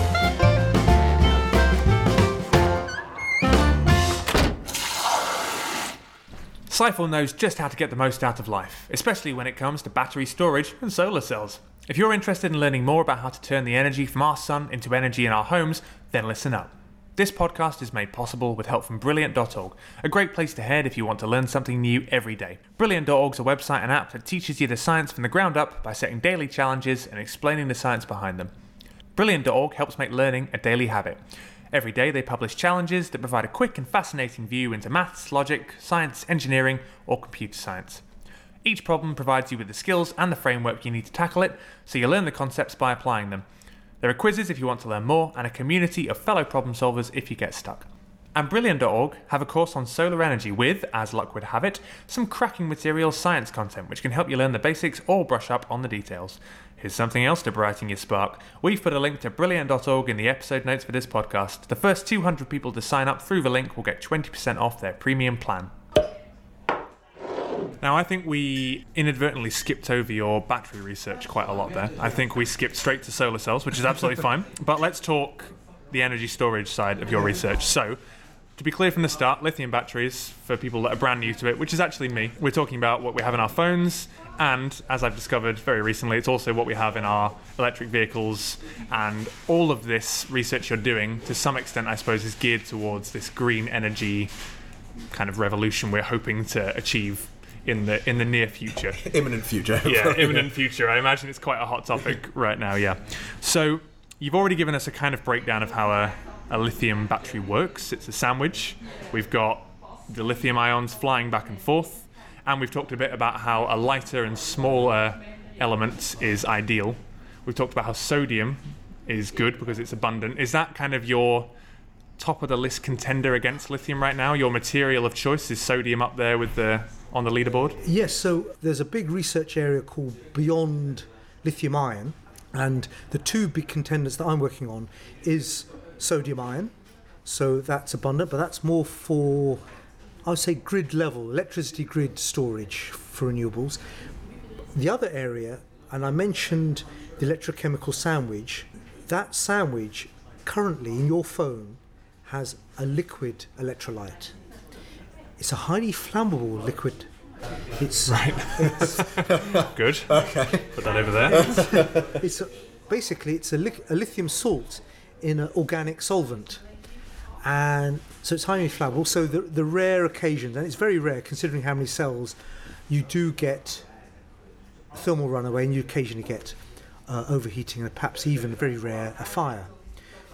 Saiful knows just how to get the most out of life, especially when it comes to battery storage and solar cells. If you're interested in learning more about how to turn the energy from our sun into energy in our homes, then listen up. This podcast is made possible with help from Brilliant.org, a great place to head if you want to learn something new every day. Brilliant.org is a website and app that teaches you the science from the ground up by setting daily challenges and explaining the science behind them. Brilliant.org helps make learning a daily habit. Every day they publish challenges that provide a quick and fascinating view into maths, logic, science, engineering, or computer science. Each problem provides you with the skills and the framework you need to tackle it, so you learn the concepts by applying them. There are quizzes if you want to learn more, and a community of fellow problem solvers if you get stuck. And Brilliant.org have a course on solar energy with, as luck would have it, some cracking materials science content which can help you learn the basics or brush up on the details. Here's something else to brighten your spark. We've put a link to Brilliant.org in the episode notes for this podcast. The first 200 people to sign up through the link will get 20% off their premium plan. Now, I think we inadvertently skipped over your battery research quite a lot there. I think we skipped straight to solar cells, which is absolutely fine. But let's talk the energy storage side of your research. So, to be clear from the start, lithium batteries, for people that are brand new to it, which is actually me, we're talking about what we have in our phones, and as I've discovered very recently, it's also what we have in our electric vehicles. And all of this research you're doing, to some extent, I suppose, is geared towards this green energy kind of revolution we're hoping to achieve in the in the near future. Imminent future. yeah, imminent future. I imagine it's quite a hot topic right now. Yeah. So you've already given us a kind of breakdown of how a, a lithium battery works. It's a sandwich. We've got the lithium ions flying back and forth, and we've talked a bit about how a lighter and smaller element is ideal. We've talked about how sodium is good because it's abundant. Is that kind of your top of the list contender against lithium right now? Your material of choice is sodium up there with the on the leaderboard. Yes, so there's a big research area called Beyond Lithium Ion, and the two big contenders that I'm working on is sodium ion. So that's abundant, but that's more for I would say grid level, electricity grid storage for renewables. The other area, and I mentioned the electrochemical sandwich, that sandwich currently in your phone has a liquid electrolyte. It's a highly flammable liquid. It's, right. Good. Okay. Put that over there. it's a, basically it's a, li- a lithium salt in an organic solvent, and so it's highly flammable. So the the rare occasions, and it's very rare considering how many cells, you do get thermal runaway, and you occasionally get uh, overheating, and perhaps even very rare a fire.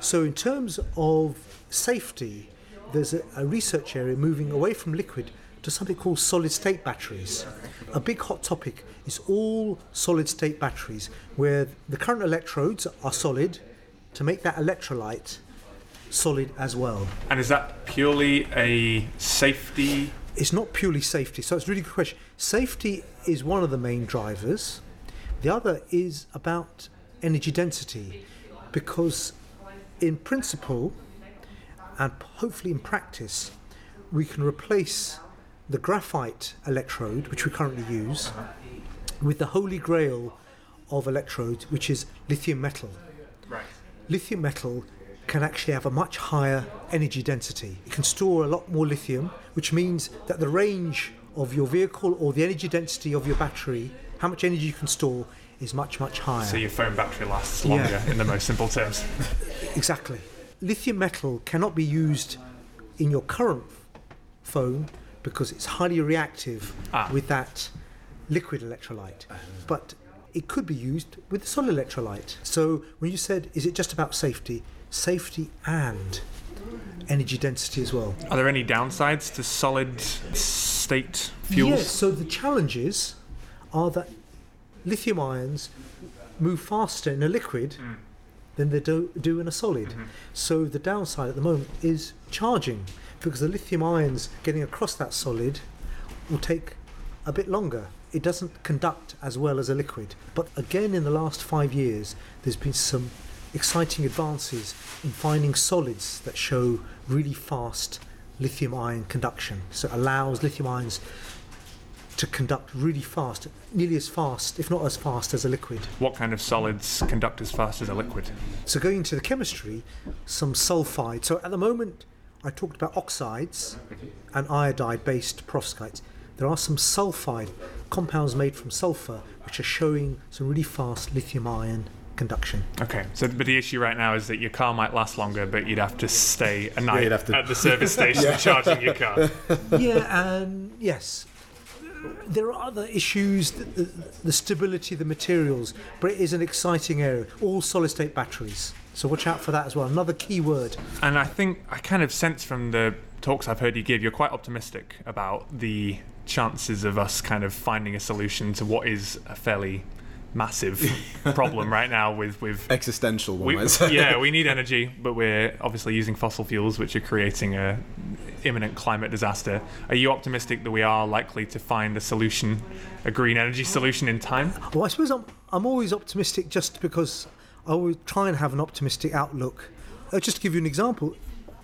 So in terms of safety, there's a, a research area moving away from liquid to something called solid state batteries. A big hot topic is all solid state batteries, where the current electrodes are solid to make that electrolyte solid as well. And is that purely a safety? It's not purely safety, so it's a really good question. Safety is one of the main drivers, the other is about energy density, because in principle and hopefully in practice, we can replace the graphite electrode, which we currently use, with the holy grail of electrodes, which is lithium metal. Right. Lithium metal can actually have a much higher energy density. It can store a lot more lithium, which means that the range of your vehicle or the energy density of your battery, how much energy you can store, is much, much higher. So your phone battery lasts longer Yeah. in the most simple terms. Exactly. Lithium metal cannot be used in your current phone because it's highly reactive Ah. with that liquid electrolyte. But it could be used with the solid electrolyte. So when you said, is it just about safety? Safety and energy density as well. Are there any downsides to solid state fuels? Yes, so the challenges are that lithium ions move faster in a liquid hmm. than they do, do in a solid. Mm-hmm. So the downside at the moment is charging because the lithium ions getting across that solid will take a bit longer. It doesn't conduct as well as a liquid. But again, in the last five years, there's been some exciting advances in finding solids that show really fast lithium ion conduction. So it allows lithium ions to conduct really fast, nearly as fast, if not as fast as a liquid. What kind of solids conduct as fast as a liquid? So going into the chemistry, some sulfide. So at the moment, I talked about oxides and iodide-based perovskites. There are some sulfide compounds made from sulfur which are showing some really fast lithium ion conduction. Okay, so but the issue right now is that your car might last longer, but you'd have to stay a night you'd to- at the service station charging your car. yeah, and yes, there are other issues, the, the, the stability of the materials, but it is an exciting area. All solid state batteries. So watch out for that as well. Another key word. And I think I kind of sense from the talks I've heard you give, you're quite optimistic about the chances of us kind of finding a solution to what is a fairly massive problem right now with with Existential one. we, might say. yeah, we need energy, but we're obviously using fossil fuels, which are creating a imminent climate disaster. Are you optimistic that we are likely to find a solution, a green energy solution in time? Well, I suppose I'm, I'm always optimistic just because I always try and have an optimistic outlook. Uh, just to give you an example,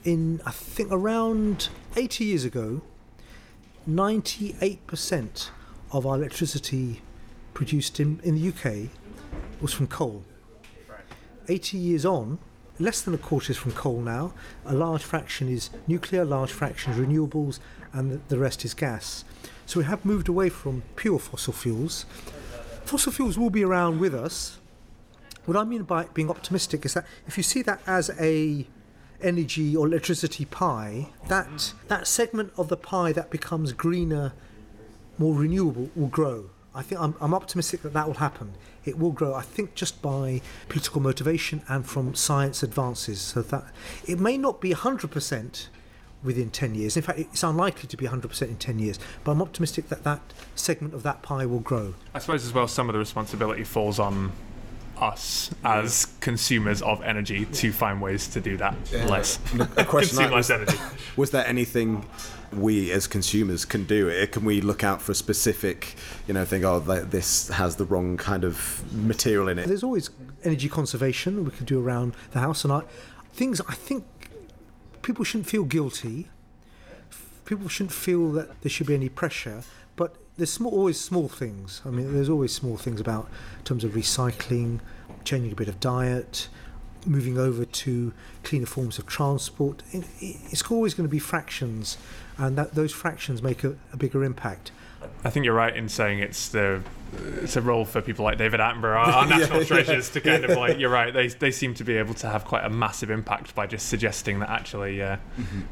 in I think around 80 years ago, 98% of our electricity produced in, in the UK was from coal. 80 years on, less than a quarter is from coal now. A large fraction is nuclear, a large fraction is renewables, and the, the rest is gas. So we have moved away from pure fossil fuels. Fossil fuels will be around with us. What I mean by being optimistic is that if you see that as a energy or electricity pie, that that segment of the pie that becomes greener, more renewable will grow. I think I'm, I'm optimistic that that will happen. It will grow. I think just by political motivation and from science advances. So that it may not be 100% within 10 years. In fact, it's unlikely to be 100% in 10 years. But I'm optimistic that that segment of that pie will grow. I suppose as well, some of the responsibility falls on us as consumers of energy to find ways to do that less. A question Consume I- less energy. Was there anything we as consumers can do? it? Can we look out for a specific, you know, think, oh, this has the wrong kind of material in it? There's always energy conservation we can do around the house, and I, things I think people shouldn't feel guilty. People shouldn't feel that there should be any pressure, but there's small, always small things. I mean, there's always small things about in terms of recycling, changing a bit of diet, moving over to cleaner forms of transport. It, it- it's always going to be fractions, and that those fractions make a, a bigger impact. I think you're right in saying it's the it's a role for people like David Attenborough, our, our national treasures, to kind of like. You're right. They they seem to be able to have quite a massive impact by just suggesting that actually uh,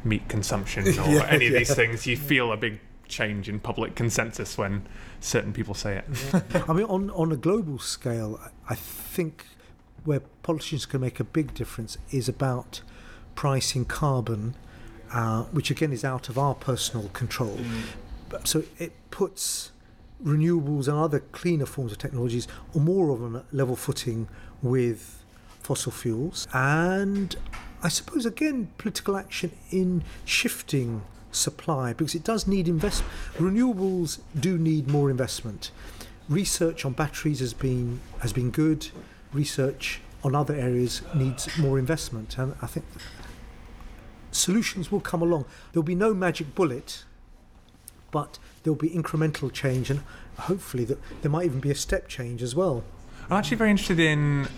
meat consumption or Yeah, any of these things, you feel a big change in public consensus when certain people say it. I mean, on, on a global scale, I- I think where politicians can make a big difference is about pricing carbon, uh, which again is out of our personal control. But- So it puts renewables and other cleaner forms of technologies on more of a level footing with fossil fuels. And I suppose, again, political action in shifting supply because it does need investment. Renewables do need more investment. Research on batteries has been has been good. Research on other areas needs more investment, and I think solutions will come along. There'll be no magic bullet, but there'll be incremental change, and hopefully that there might even be a step change as well. I'm actually very interested in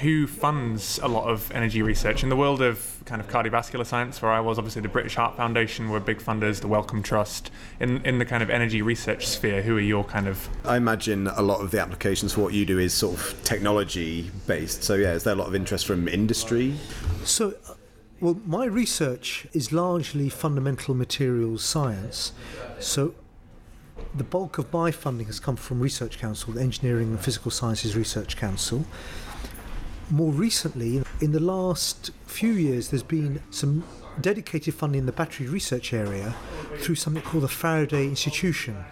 who funds a lot of energy research in the world of kind of cardiovascular science. Where I was, obviously, the British Heart Foundation were big funders, the Wellcome Trust. In in the kind of energy research sphere, who are your kind of I imagine a lot of the applications for what you do is sort of technology based. So, yeah, is there a lot of interest from industry? So, well, my research is largely fundamental materials science. So, the bulk of my funding has come from Research Council, the Engineering and Physical Sciences Research Council. More recently, in the last few years, there's been some dedicated funding in the battery research area through something called the Faraday Institution.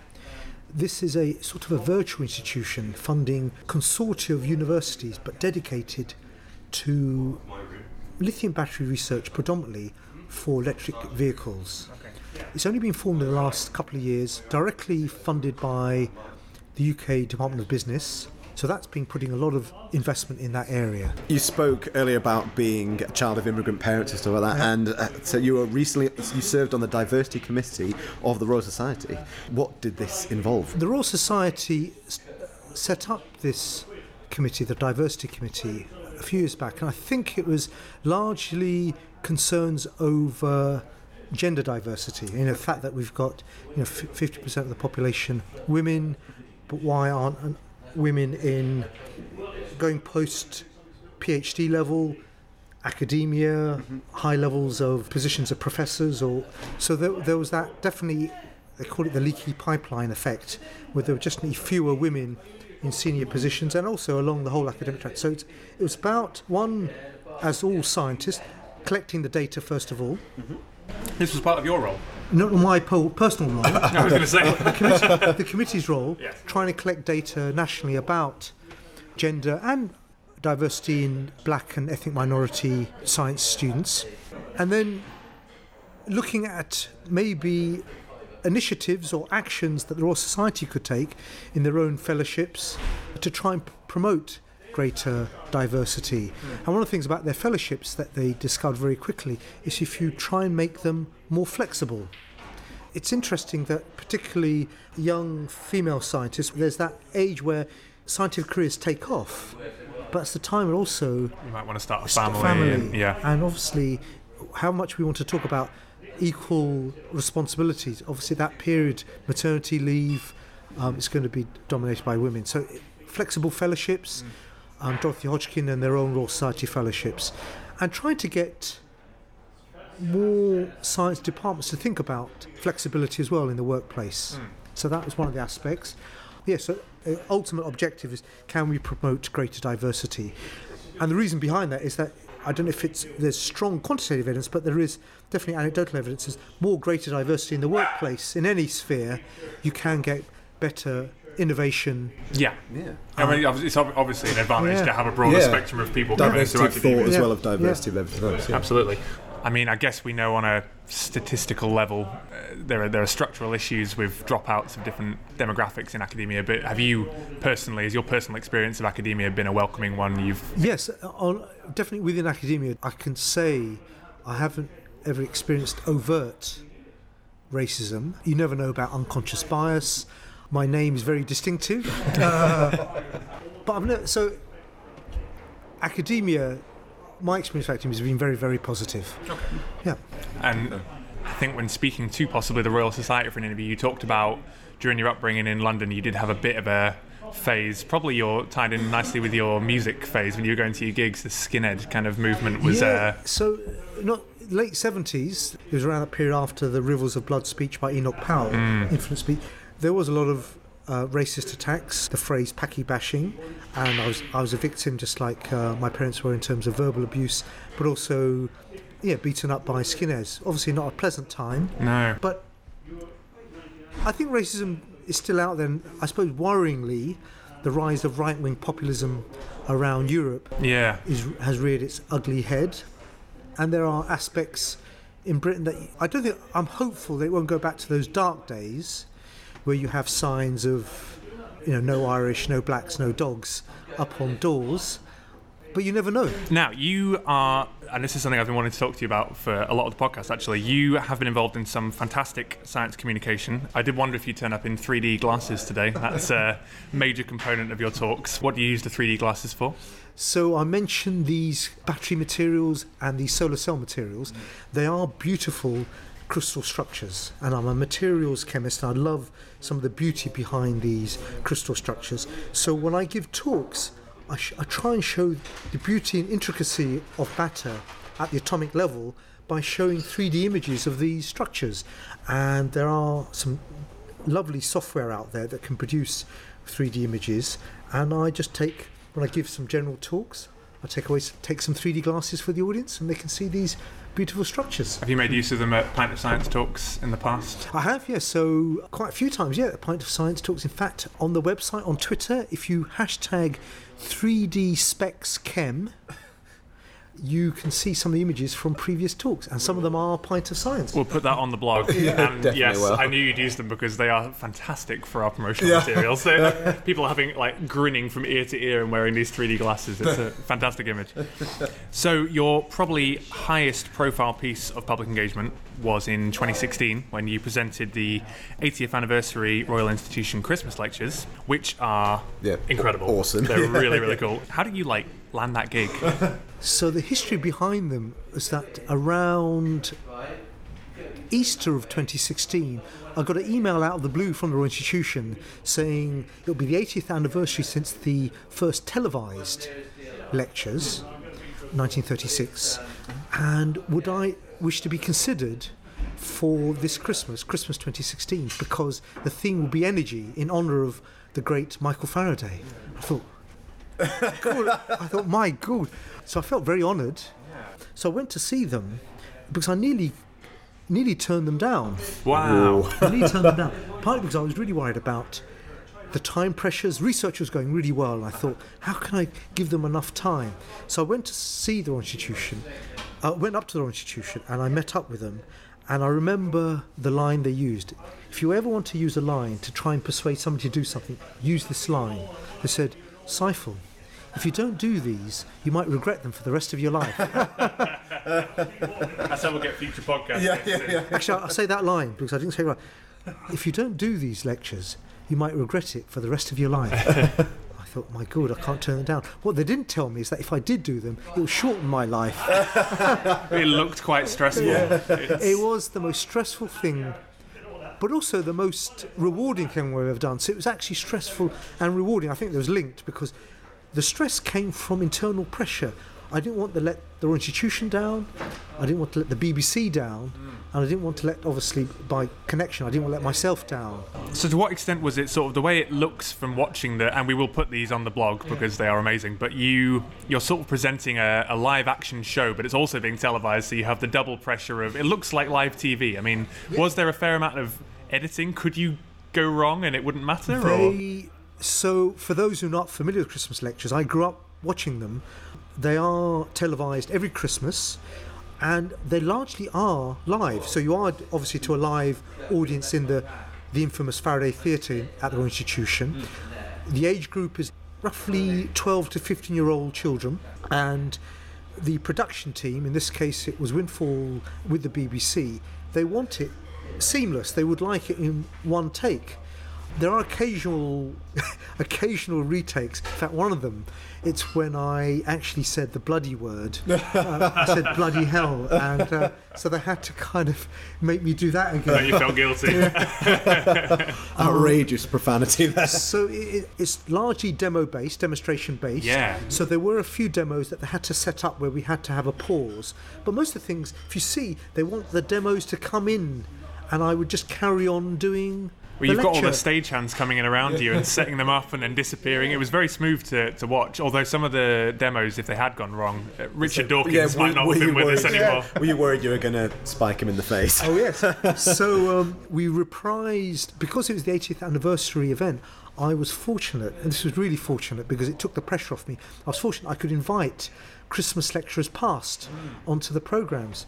This is a sort of a virtual institution funding consortia of universities, but dedicated to lithium battery research predominantly for electric vehicles. It's only been formed in the last couple of years, directly funded by the UK Department of Business. So that's been putting a lot of investment in that area. You spoke earlier about being a child of immigrant parents and stuff like that, and uh, so you were recently you served on the diversity committee of the Royal Society. What did this involve? The Royal Society set up this committee, the Diversity Committee, a few years back, and I think it was largely concerns over gender diversity. You know, the fact that we've got you know fifty percent of the population women, but why aren't uh, women in going post PhD level? academia, high levels of positions of professors, or so there, there was that definitely. They call it the leaky pipeline effect, where there were just fewer women in senior positions, and also along the whole academic track. So it's, it was about one, as all scientists, collecting the data first of all. Mm-hmm. this was part of your role. Not my personal role, no, I was going to say. committee, the committee's role, Yes. trying to collect data nationally about gender and diversity in black and ethnic minority science students, and then looking at maybe initiatives or actions that the Royal Society could take in their own fellowships to try and promote greater diversity. Hmm. And one of the things about their fellowships that they discovered very quickly is if you try and make them more flexible. It's interesting that particularly young female scientists, there's that age where scientific careers take off. but it's the time also You might want to start a Start family. and- yeah. and obviously how much we want to talk about equal responsibilities. Obviously, that period, maternity leave, um, is going to be dominated by women. So, flexible fellowships, um, Dorothy Hodgkin and their own Royal Society fellowships, and trying to get more science departments to think about flexibility as well in the workplace. So that was one of the aspects. Yes, so uh, ultimate objective is can we promote greater diversity? And the reason behind that is that I don't know if it's there's strong quantitative evidence, but there is definitely anecdotal evidence. There's more greater diversity in the workplace in any sphere, you can get better innovation. Yeah. Yeah. I mean, it's obviously an advantage Yeah. to have a broader Yeah. spectrum of people coming Diversity into of academia. thought as Yeah. well as diversity of everything else. Yeah. Absolutely. I mean, I guess we know on a statistical level uh, there are there are structural issues with dropouts of different demographics in academia. But have you personally, has your personal experience of academia been a welcoming one? You've Yes, on, definitely within academia, I can say I haven't ever experienced overt racism. You never know about unconscious bias. My name is very distinctive. Uh, but I've never, so academia, my experience of academia has been very, very positive. Yeah. and I think when speaking to possibly the Royal Society for an interview, you talked about during your upbringing in London, you did have a bit of a phase. Probably you're tied in nicely with your music phase when you were going to your gigs. The skinhead kind of movement was. yeah, Uh, so not late seventies. It was around that period after the Rivers of Blood speech by Enoch Powell, infamous speech. There was a lot of uh, racist attacks. The phrase "packy bashing," and I was I was a victim, just like uh, my parents were in terms of verbal abuse, but also yeah, beaten up by skinheads. Obviously, not a pleasant time. no. But I think racism is still out there. And I suppose worryingly, the rise of right wing populism around Europe Yeah. is, has reared its ugly head. And there are aspects in Britain that I don't think, I'm hopeful that it won't go back to those dark days where you have signs of, you know, no Irish, no blacks, no dogs up on doors. But you never know. Now, you are, and this is something I've been wanting to talk to you about for a lot of the podcast actually. You have been involved in some fantastic science communication. I did wonder if you turn up in 3D glasses today. That's a major component of your talks. What do you use the 3D glasses for? So I mentioned these battery materials and these solar cell materials. They are beautiful crystal structures, and I'm a materials chemist. And I love some of the beauty behind these crystal structures. So when I give talks, I, sh- I try and show the beauty and intricacy of matter at the atomic level by showing 3D images of these structures. And there are some lovely software out there that can produce 3D images. And I just take, when I give some general talks, I take away, take some 3D glasses for the audience, and they can see these beautiful structures. Have you made use of them at Pint of Science talks in the past? I have, yes. So quite a few times, yeah. At Pint of Science talks. In fact, on the website on Twitter, if you hashtag 3D Specs Chem, you can see some of the images from previous talks, and some of them are Pint of Science. We'll put that on the blog. and yes, will. I knew you'd use them because they are fantastic for our promotional materials. So uh, people are having like grinning from ear to ear and wearing these 3D glasses. It's a fantastic image. So your probably highest profile piece of public engagement was in 2016 when you presented the 80th anniversary Royal Institution Christmas lectures, which are Yeah, incredible. awesome. They're really really cool. How did you like land that gig? So the history behind them is that around Easter of 2016, I got an email out of the blue from the Royal Institution saying it'll be the 80th anniversary since the first televised lectures, 1936, and would I wish to be considered for this Christmas, Christmas 2016, because the theme will be energy in honour of the great Michael Faraday. I thought, God, I thought, my God. So I felt very honoured. So I went to see them because I nearly, nearly turned them down. Wow. I nearly turned them down. Partly because I was really worried about the time pressures. Research was going really well, and I thought, how can I give them enough time? So I went to see the Institution. I went up to the Institution and I met up with them. And I remember the line they used. If you ever want to use a line to try and persuade somebody to do something, use this line. They said, Saiful, if you don't do these, you might regret them for the rest of your life. That's how we'll get future podcasts. Yeah, yeah, yeah. Actually, I'll say that line because I didn't say it right. If you don't do these lectures, you might regret it for the rest of your life. I thought, my God, I can't turn them down. What they didn't tell me is that if I did do them, it would shorten my life. It looked quite stressful. It's- it was the most stressful thing, but also the most rewarding thing we've ever done. So it was actually stressful and rewarding. I think it was linked because the stress came from internal pressure. I didn't want to let the Institution down. I didn't want to let the BBC down. Mm. And I didn't want to let, obviously, by connection, I didn't want to let myself down. So, to what extent was it sort of the way it looks from watching the? And we will put these on the blog because they are amazing. But you, you're sort of presenting a, a live action show, but it's also being televised, so you have the double pressure of. It looks like live TV. I mean, was there a fair amount of editing? Could you go wrong and it wouldn't matter? or? So, for those who are not familiar with Christmas lectures, I grew up watching them. They are televised every Christmas, and they largely are live. So you are obviously to a live audience in the the infamous Faraday Theatre at the Royal Institution. The age group is roughly 12 to 15 year old children, and the production team, in this case it was Windfall with the BBC, they want it seamless. They would like it in one take. There are occasional, occasional retakes. In fact, one of them, it's when I actually said the bloody word. Uh, I said bloody hell, and uh, so they had to kind of make me do that But again. you felt guilty. Outrageous profanity there. So it, it- it's largely demo based, demonstration based. Yeah. So there were a few demos that they had to set up where we had to have a pause. But most of the things, if you see, they want the demos to come in, and I would just carry on doing. Well, the you've got all the lecture. stagehands coming in around you and setting them up and then disappearing. It was very smooth to, to watch. Although some of the demos, if they had gone wrong, uh, Richard Dawkins might not have been with us anymore. Were you worried you were going to spike him in the face? Oh yes. so um, we reprised because it was the 80th anniversary event. I was fortunate, and this was really fortunate because it took the pressure off me. I was fortunate I could invite Christmas lecturers past onto the programs,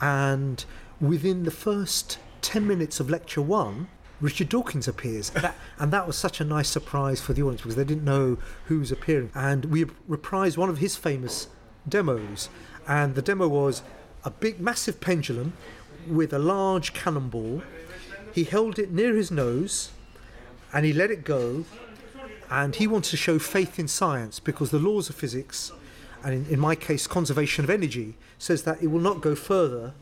and within the first 10 minutes of lecture one. Richard Dawkins appears, that, and that was such a nice surprise for the audience because they didn't know who was appearing. And we reprised one of his famous demos, and the demo was a big, massive pendulum with a large cannonball. He held it near his nose and he let it go. And he wanted to show faith in science because the laws of physics, and in, in my case, conservation of energy, says that it will not go further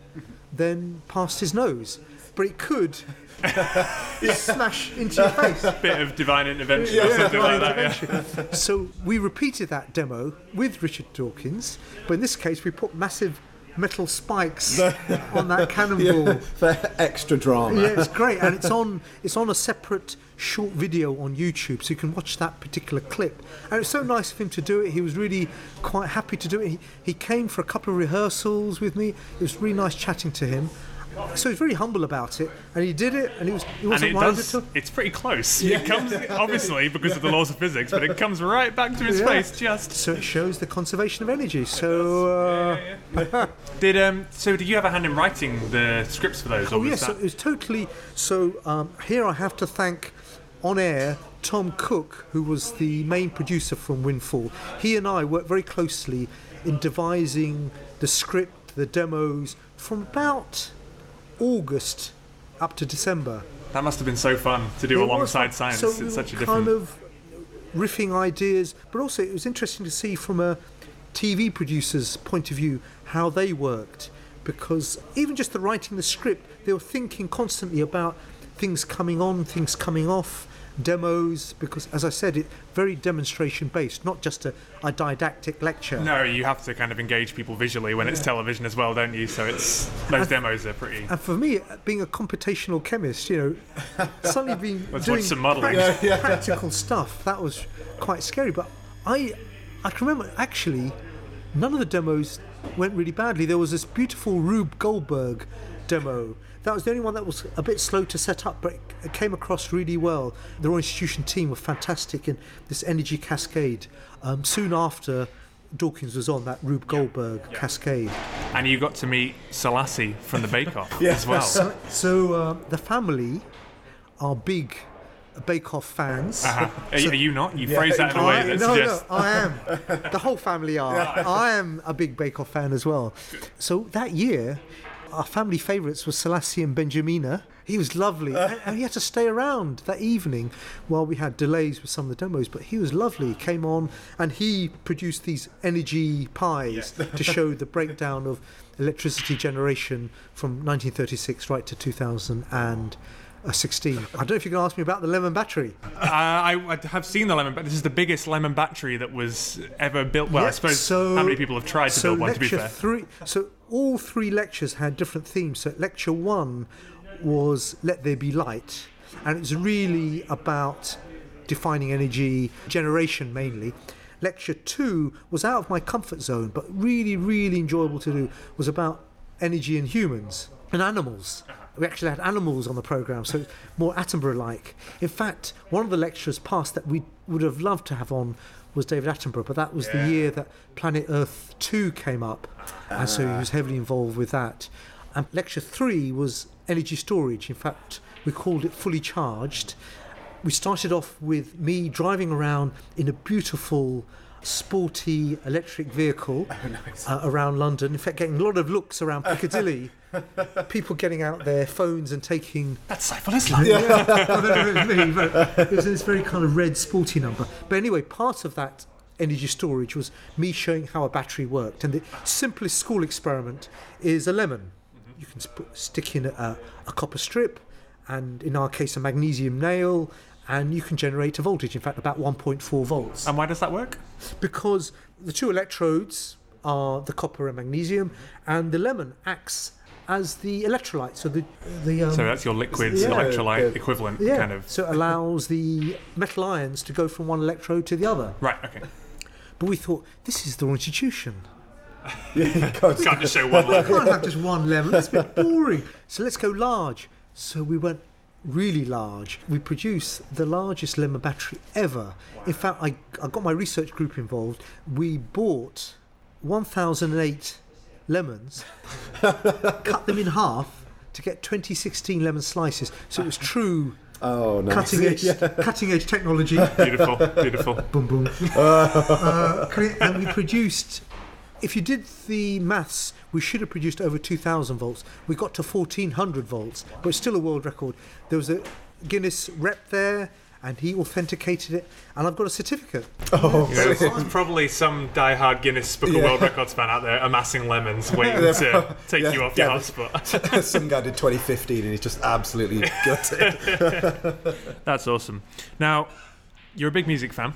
than past his nose. But it could smash into your face. Bit of divine intervention or something like that. Yeah. So we repeated that demo with Richard Dawkins, but in this case we put massive metal spikes on that cannonball. For extra drama. Yeah, it's great, and it's on it's on a separate short video on YouTube, so you can watch that particular clip. And it's so nice of him to do it. He was really quite happy to do it. He, he came for a couple of rehearsals with me. It was really nice chatting to him. So he's very humble about it, and he did it, and he was he wasn't it does. at all. It's pretty close. It comes obviously because of the laws of physics, but it comes right back to his Yeah. face. Just So it shows the conservation of energy. So. Uh, did um. So did you have a hand in writing the scripts for those? Oh yes, so it was totally. So um, here I have to thank on air Tom Cook, who was the main producer from Windfall. He and I worked very closely in devising the script, the demos from about August up to December. that must have been so fun to do It alongside fun. science. So it's we such a different. kind of riffing ideas, but also it was interesting to see from a TV producer's point of view how they worked, because even just the writing the script, they were thinking constantly about things coming on, things coming off, demos. Because as I said, it very demonstration based, not just a, a didactic lecture. No, you have to kind of engage people visually when it's television as well, don't you? So it's those demos are pretty. And for me, being a computational chemist, you know, suddenly being Let's doing some modelling. prac- practical stuff, that was quite scary. But I, I can remember actually, none of the demos went really badly. There was this beautiful Rube Goldberg demo. That was the only one that was a bit slow to set up, but it came across really well. The Royal Institution team were fantastic in this energy cascade. Um, soon after Dawkins was on that Rube Goldberg cascade. And you got to meet Selasi from the Bake Off as well. So, so uh, the family are big Bake Off fans. Uh-huh. Are, you- are you not? You phrase that in a way I, that no, suggests. no, I am. The whole family are. I am a big Bake Off fan as well. So that year, our family favourites were Selasi and Benjamina. He was lovely, uh. and, and he had to stay around that evening while we had delays with some of the demos. But he was lovely. He came on, and he produced these energy pies to show the breakdown of electricity generation from 1936 right to 2016. I don't know if you can ask me about the lemon battery. Uh, I, I have seen the lemon, but this is the biggest lemon battery that was ever built. Well, I suppose so- how many people have tried to so build one? To be fair, three. So all three lectures had different themes. So lecture one was "Let There Be Light," and it's really about defining energy generation mainly. Lecture two was out of my comfort zone, but really, really enjoyable to do. Was about energy in humans and animals. We actually had animals on the program, so it's more Attenborough-like. In fact, one of the lecturers past that we would have loved to have on was David Attenborough, but that was the year that Planet Earth 2 came up, and so he was heavily involved with that. And lecture 3 was energy storage. In fact, we called it Fully Charged. We started off with me driving around in a beautiful, sporty electric vehicle uh, around London. In fact, getting a lot of looks around Piccadilly. People getting out their phones and taking that's Saiful Islam. yeah, I don't know if it was me, but it was this very kind of red sporty number. But anyway, part of that energy storage was me showing how a battery worked. And the simplest school experiment is a lemon. Mm-hmm. You can sp- stick in a, a copper strip, and in our case, a magnesium nail, and you can generate a voltage. In fact, about 1.4 volts And why does that work? because the two electrodes are the copper and magnesium, and the lemon acts as the electrolyte. So the the um, So that's your liquid Yeah. electrolyte Yeah. equivalent, yeah, kind of. so it allows the metal ions to go from one electrode to the other. Right. Okay. But we thought this is the wrong institution. Can't just show one. We leg. can't have just one lemon. It's a bit boring. So let's go large. So we went really large. We produced the largest lemon battery ever. In fact, I, I got my research group involved. We bought 1,008 lemons, cut them in half to get 2016 lemon slices. So it was true Oh, nice. cutting edge, cutting edge technology. Beautiful. Beautiful. boom boom. uh, and we produced. If you did the maths, we should have produced over 2,000 volts. We got to 1,400 volts, but it's still a world record. There was a Guinness rep there, and he authenticated it, and I've got a certificate. Oh, You know, there's probably some die-hard Guinness Book of World Records fan out there amassing lemons, waiting to take Yeah, you off yeah, your but- hotspot. Some guy did 2015 and he's just absolutely gutted. That's awesome. Now, you're a big music fan,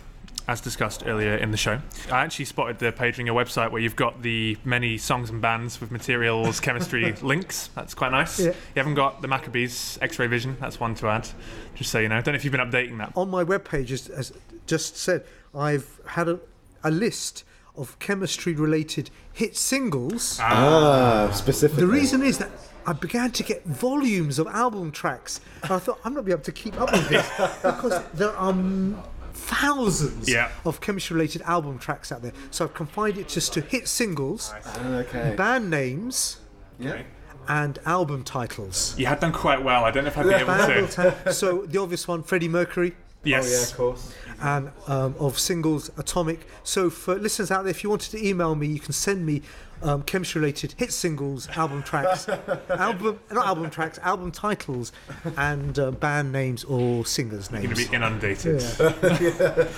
as discussed earlier in the show. I actually spotted the page on your website where you've got the many songs and bands with materials, chemistry links. That's quite nice. Yeah. You haven't got the Maccabees X-ray Vision. That's one to add. Just so you know. I Don't know if you've been updating that. On my webpage, as, as just said, I've had a, a list of chemistry-related hit singles. ah, specifically. The reason is that I began to get volumes of album tracks, and I thought I'm not be able to keep up with this because there are thousands Yeah. of chemistry-related album tracks out there. So I've confined it just to hit singles, uh, Okay. band names, Yeah. and album titles. You had done quite well. I don't know if I'd be able to. so the obvious one, Freddie Mercury. Yes. course. and um, of singles Atomic. So for listeners out there, if you wanted to email me, you can send me um, chemistry-related hit singles, album tracks, album not album tracks, album titles, and uh, band names or singers' names. You're going names. to be inundated. Yeah.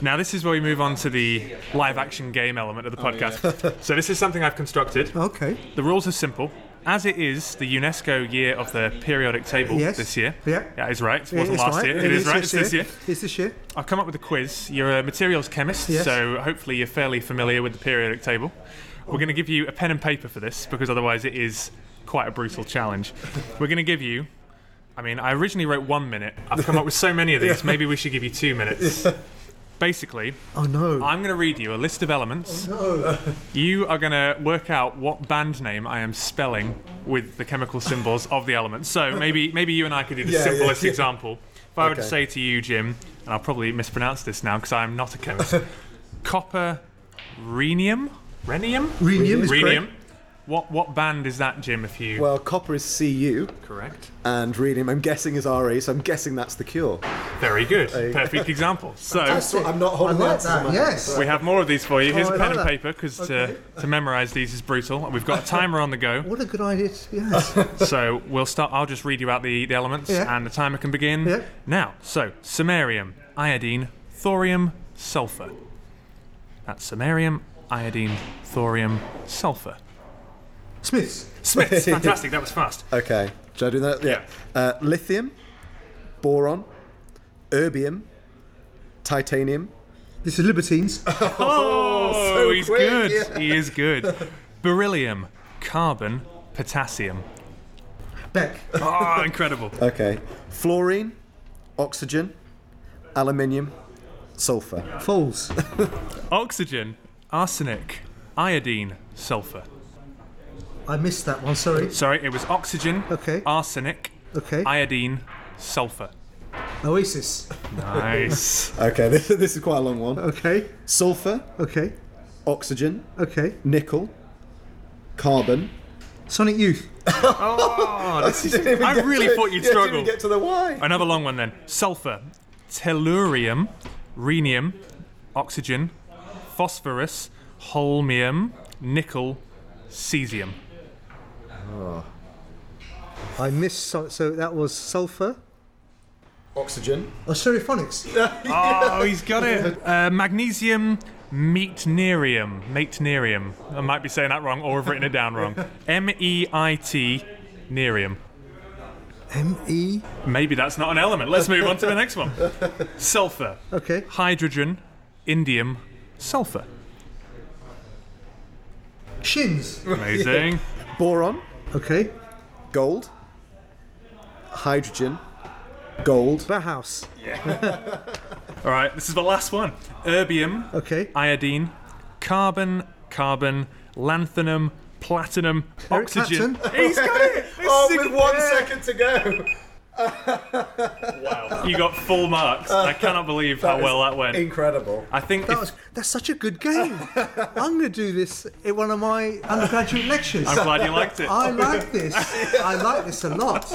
Now, this is where we move on to the live action game element of the podcast. so, this is something I've constructed. Okay. The rules are simple. As it is the UNESCO year of the periodic table Yes. this year. Yeah. That is right. It wasn't last right. year. It it is is right. this It's this year. It's this year. I've come up with a quiz. You're a materials chemist, Yes. so hopefully you're fairly familiar with the periodic table. We're going to give you a pen and paper for this because otherwise it is quite a brutal challenge. We're going to give you. I mean, I originally wrote one minute. I've come up with so many of these. Maybe we should give you two minutes. Basically, Oh no. I'm going to read you a list of elements. Oh, no. You are going to work out what band name I am spelling with the chemical symbols of the elements. So maybe maybe you and I could do the Yeah, yeah, simplest yeah. example. If I were to say to you, Jim, and I'll probably mispronounce this now because I'm not a chemist, copper rhenium, rhenium, Rhenium is rhenium, What what band is that, Jim? If you Well, copper is Cu, correct. and rhenium, I'm guessing, is Re, so I'm guessing that's the cure. Very good. Perfect example. So I'm not holding I like answers that, yes. we have more of these for you. Oh, Here's Oh, a I pen like and paper because uh, Okay. to to memorize these is brutal. We've got a timer on the go. What a good idea. Yes. So we'll start. I'll just read you out the, the elements, Yeah. and the timer can begin Yeah. now. So samarium, iodine, thorium, sulfur. That's samarium, iodine, thorium, sulfur. Smiths. Smiths, fantastic. That was fast. Okay, should I do that? Yeah. Uh, lithium, boron, erbium, titanium. This is Libertines. Oh, he's quick, good. yeah. He is good. Beryllium, carbon, potassium. Beck. Oh, incredible. Okay, fluorine, oxygen, aluminium, sulfur. Foals. Oxygen, arsenic, iodine, sulfur. I missed that one. Sorry. Sorry, it was oxygen, Okay. arsenic, Okay. iodine, sulfur. Oasis. Nice. Okay, this, this is quite a long one. Okay. Sulfur, Okay. oxygen, Okay. nickel, carbon. Sonic Youth. Oh, this is, I really thought you'd struggle. get to the Y. Another long one then. Sulfur, tellurium, rhenium, oxygen, phosphorus, holmium, nickel, cesium. I missed. So, so that was sulfur. Oxygen. Oh, stereophonics. Oh, he's got it. Uh, magnesium, meitnerium. Meitnerium. I might be saying that wrong or have written it down wrong. M E I T, nerium. M E. Maybe that's not an element. Let's move on to the next one. Sulfur, Okay. hydrogen, indium, sulfur. Shins. Amazing. Boron, Okay. gold, hydrogen, gold, Bauhaus. All right, this is the last one. Erbium, Okay. iodine, carbon, carbon, lanthanum, platinum, Eric oxygen. Clapton. He's got it. Oh, This is- with one second to go. Wow. You got full marks. I uh, cannot believe how well that went. Incredible. I think That if, was, that's such a good game. I'm going to do this at one of my undergraduate lectures. I'm glad you liked it. I like this. I like this a lot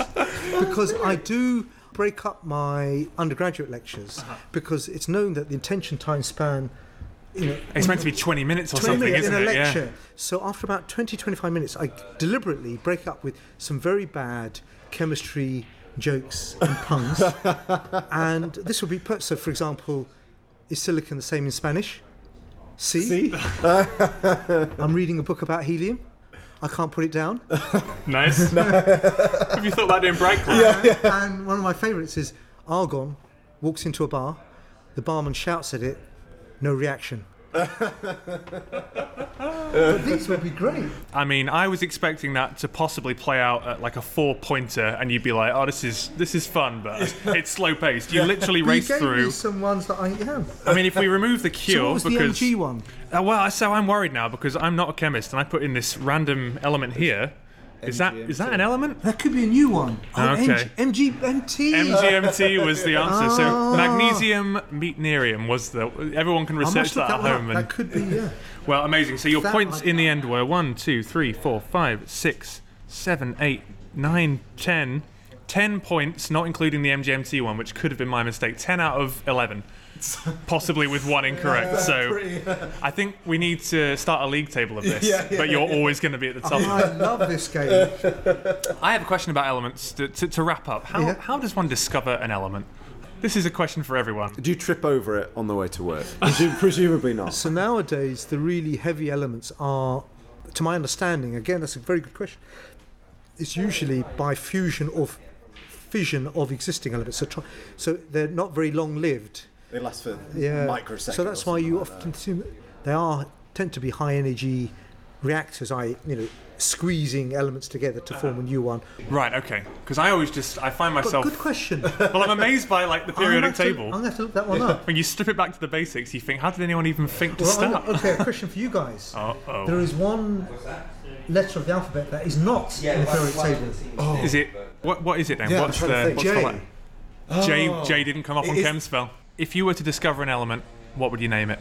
because I do break up my undergraduate lectures uh-huh. because it's known that the attention time span, you know, It's meant to be 20 minutes or 20 something, minutes isn't in a it? Yeah. lecture. So after about 20, 25 minutes, I deliberately break up with some very bad chemistry jokes and puns. and this would be put, so for example, is silicon the same in Spanish? See? See? I'm reading a book about helium. I can't put it down. Nice. Have you thought about doing break club? and one of my favourites is Argon walks into a bar, the barman shouts at it, no reaction. But these would be great. I mean, I was expecting that to possibly play out at like a four pointer, and you'd be like, "Oh, this is this is fun," but it's slow paced. You literally You race gave through. me some ones that I have. I mean, if we remove the So cure, what was the because MG one? Uh, well, so I'm worried now because I'm not a chemist, and I put in this random element here. Is that is that an element? That could be a new one. Oh, Okay. MG, MT. MGMT was the answer. So Oh. magnesium meitnerium was the. Everyone can I research must look that at one up. home. And, That could be, yeah. well, amazing. So your That points I- in the end were one, two, three, four, five, six, seven, eight, nine, ten. 10 points, not including the MGMT one, which could have been my mistake. 10 out of 11. Possibly with one incorrect. So I think we need to start a league table of this. but you're always going to be at the top. I love this game. I have a question about elements to, to, to wrap up. How, Yeah. how does one discover an element? This is a question for everyone. Did you trip over it on the way to work? Presumably not. So nowadays, the really heavy elements are, to my understanding, again, that's a very good question. It's usually by fusion or f- fission of existing elements. So, try, so they're not very long lived. They last for Yeah. microseconds. So that's why you often see they are tend to be high energy reactors. I you know squeezing elements together to form a new one. Right, okay. Because I always just, I find But myself, good question. well, I'm amazed by like the periodic I'm gonna table. I'm going to have to look that one up. When you strip it back to the basics, you think, how did anyone even think to Well, start? I'm- okay, a question for you guys. Uh oh. is one letter of the alphabet that is not in the periodic table. Is it, what, what is it then? Yeah, I'm what's trying to the, think. what's the J. letter? J, J didn't come up on Is- Chemspell. If you were to discover an element, what would you name it?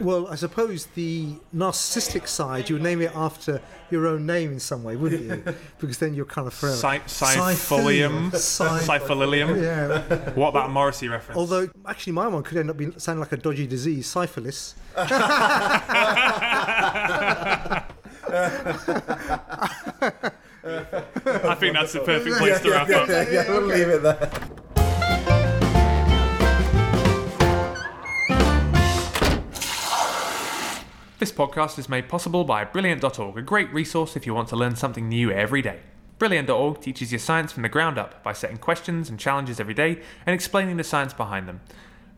Well, I suppose the narcissistic side, you would name it after your own name in some way, wouldn't you? because then you're kind of forever. Cy- Cyphilium. Cyphililium. yeah. What about Morrissey reference? Although, actually, my one could end up being sounding like a dodgy disease, syphilis. I think that's the perfect place to wrap up. yeah, we'll leave it there. This podcast is made possible by Brilliant.org, a great resource if you want to learn something new every day. Brilliant.org teaches you science from the ground up by setting questions and challenges every day and explaining the science behind them.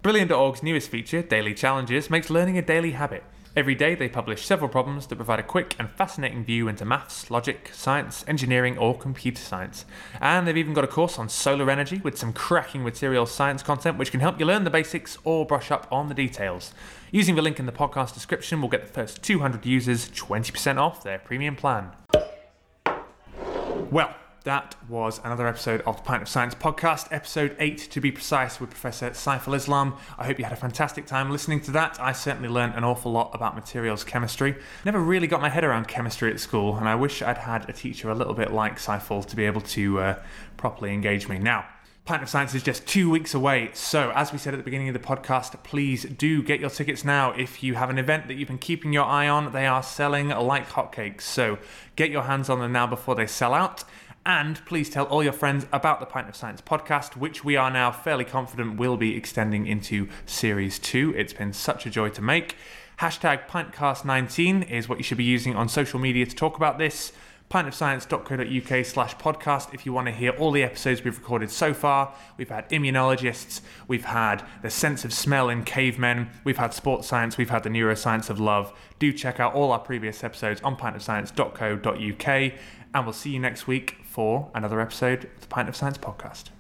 Brilliant.org's newest feature, Daily Challenges, makes learning a daily habit. Every day they publish several problems that provide a quick and fascinating view into maths, logic, science, engineering, or computer science. And they've even got a course on solar energy with some cracking material science content which can help you learn the basics or brush up on the details. Using the link in the podcast description we'll get the first 200 users 20% off their premium plan. Well, that was another episode of the Pint of Science podcast, episode 8 to be precise, with Professor Saiful Islam. I hope you had a fantastic time listening to that. I certainly learned an awful lot about materials chemistry. Never really got my head around chemistry at school, and I wish I'd had a teacher a little bit like Saiful to be able to uh, properly engage me. Now, Pint of Science is just two weeks away. So, as we said at the beginning of the podcast, please do get your tickets now. If you have an event that you've been keeping your eye on, they are selling like hotcakes. So, get your hands on them now before they sell out. And please tell all your friends about the Pint of Science podcast, which we are now fairly confident will be extending into series two. It's been such a joy to make. Hashtag PintCast19 is what you should be using on social media to talk about this pintofscience.co.uk slash podcast if you want to hear all the episodes we've recorded so far. We've had immunologists, we've had the sense of smell in cavemen, we've had sports science, we've had the neuroscience of love. Do check out all our previous episodes on pintofscience.co.uk and we'll see you next week for another episode of the Pint of Science podcast.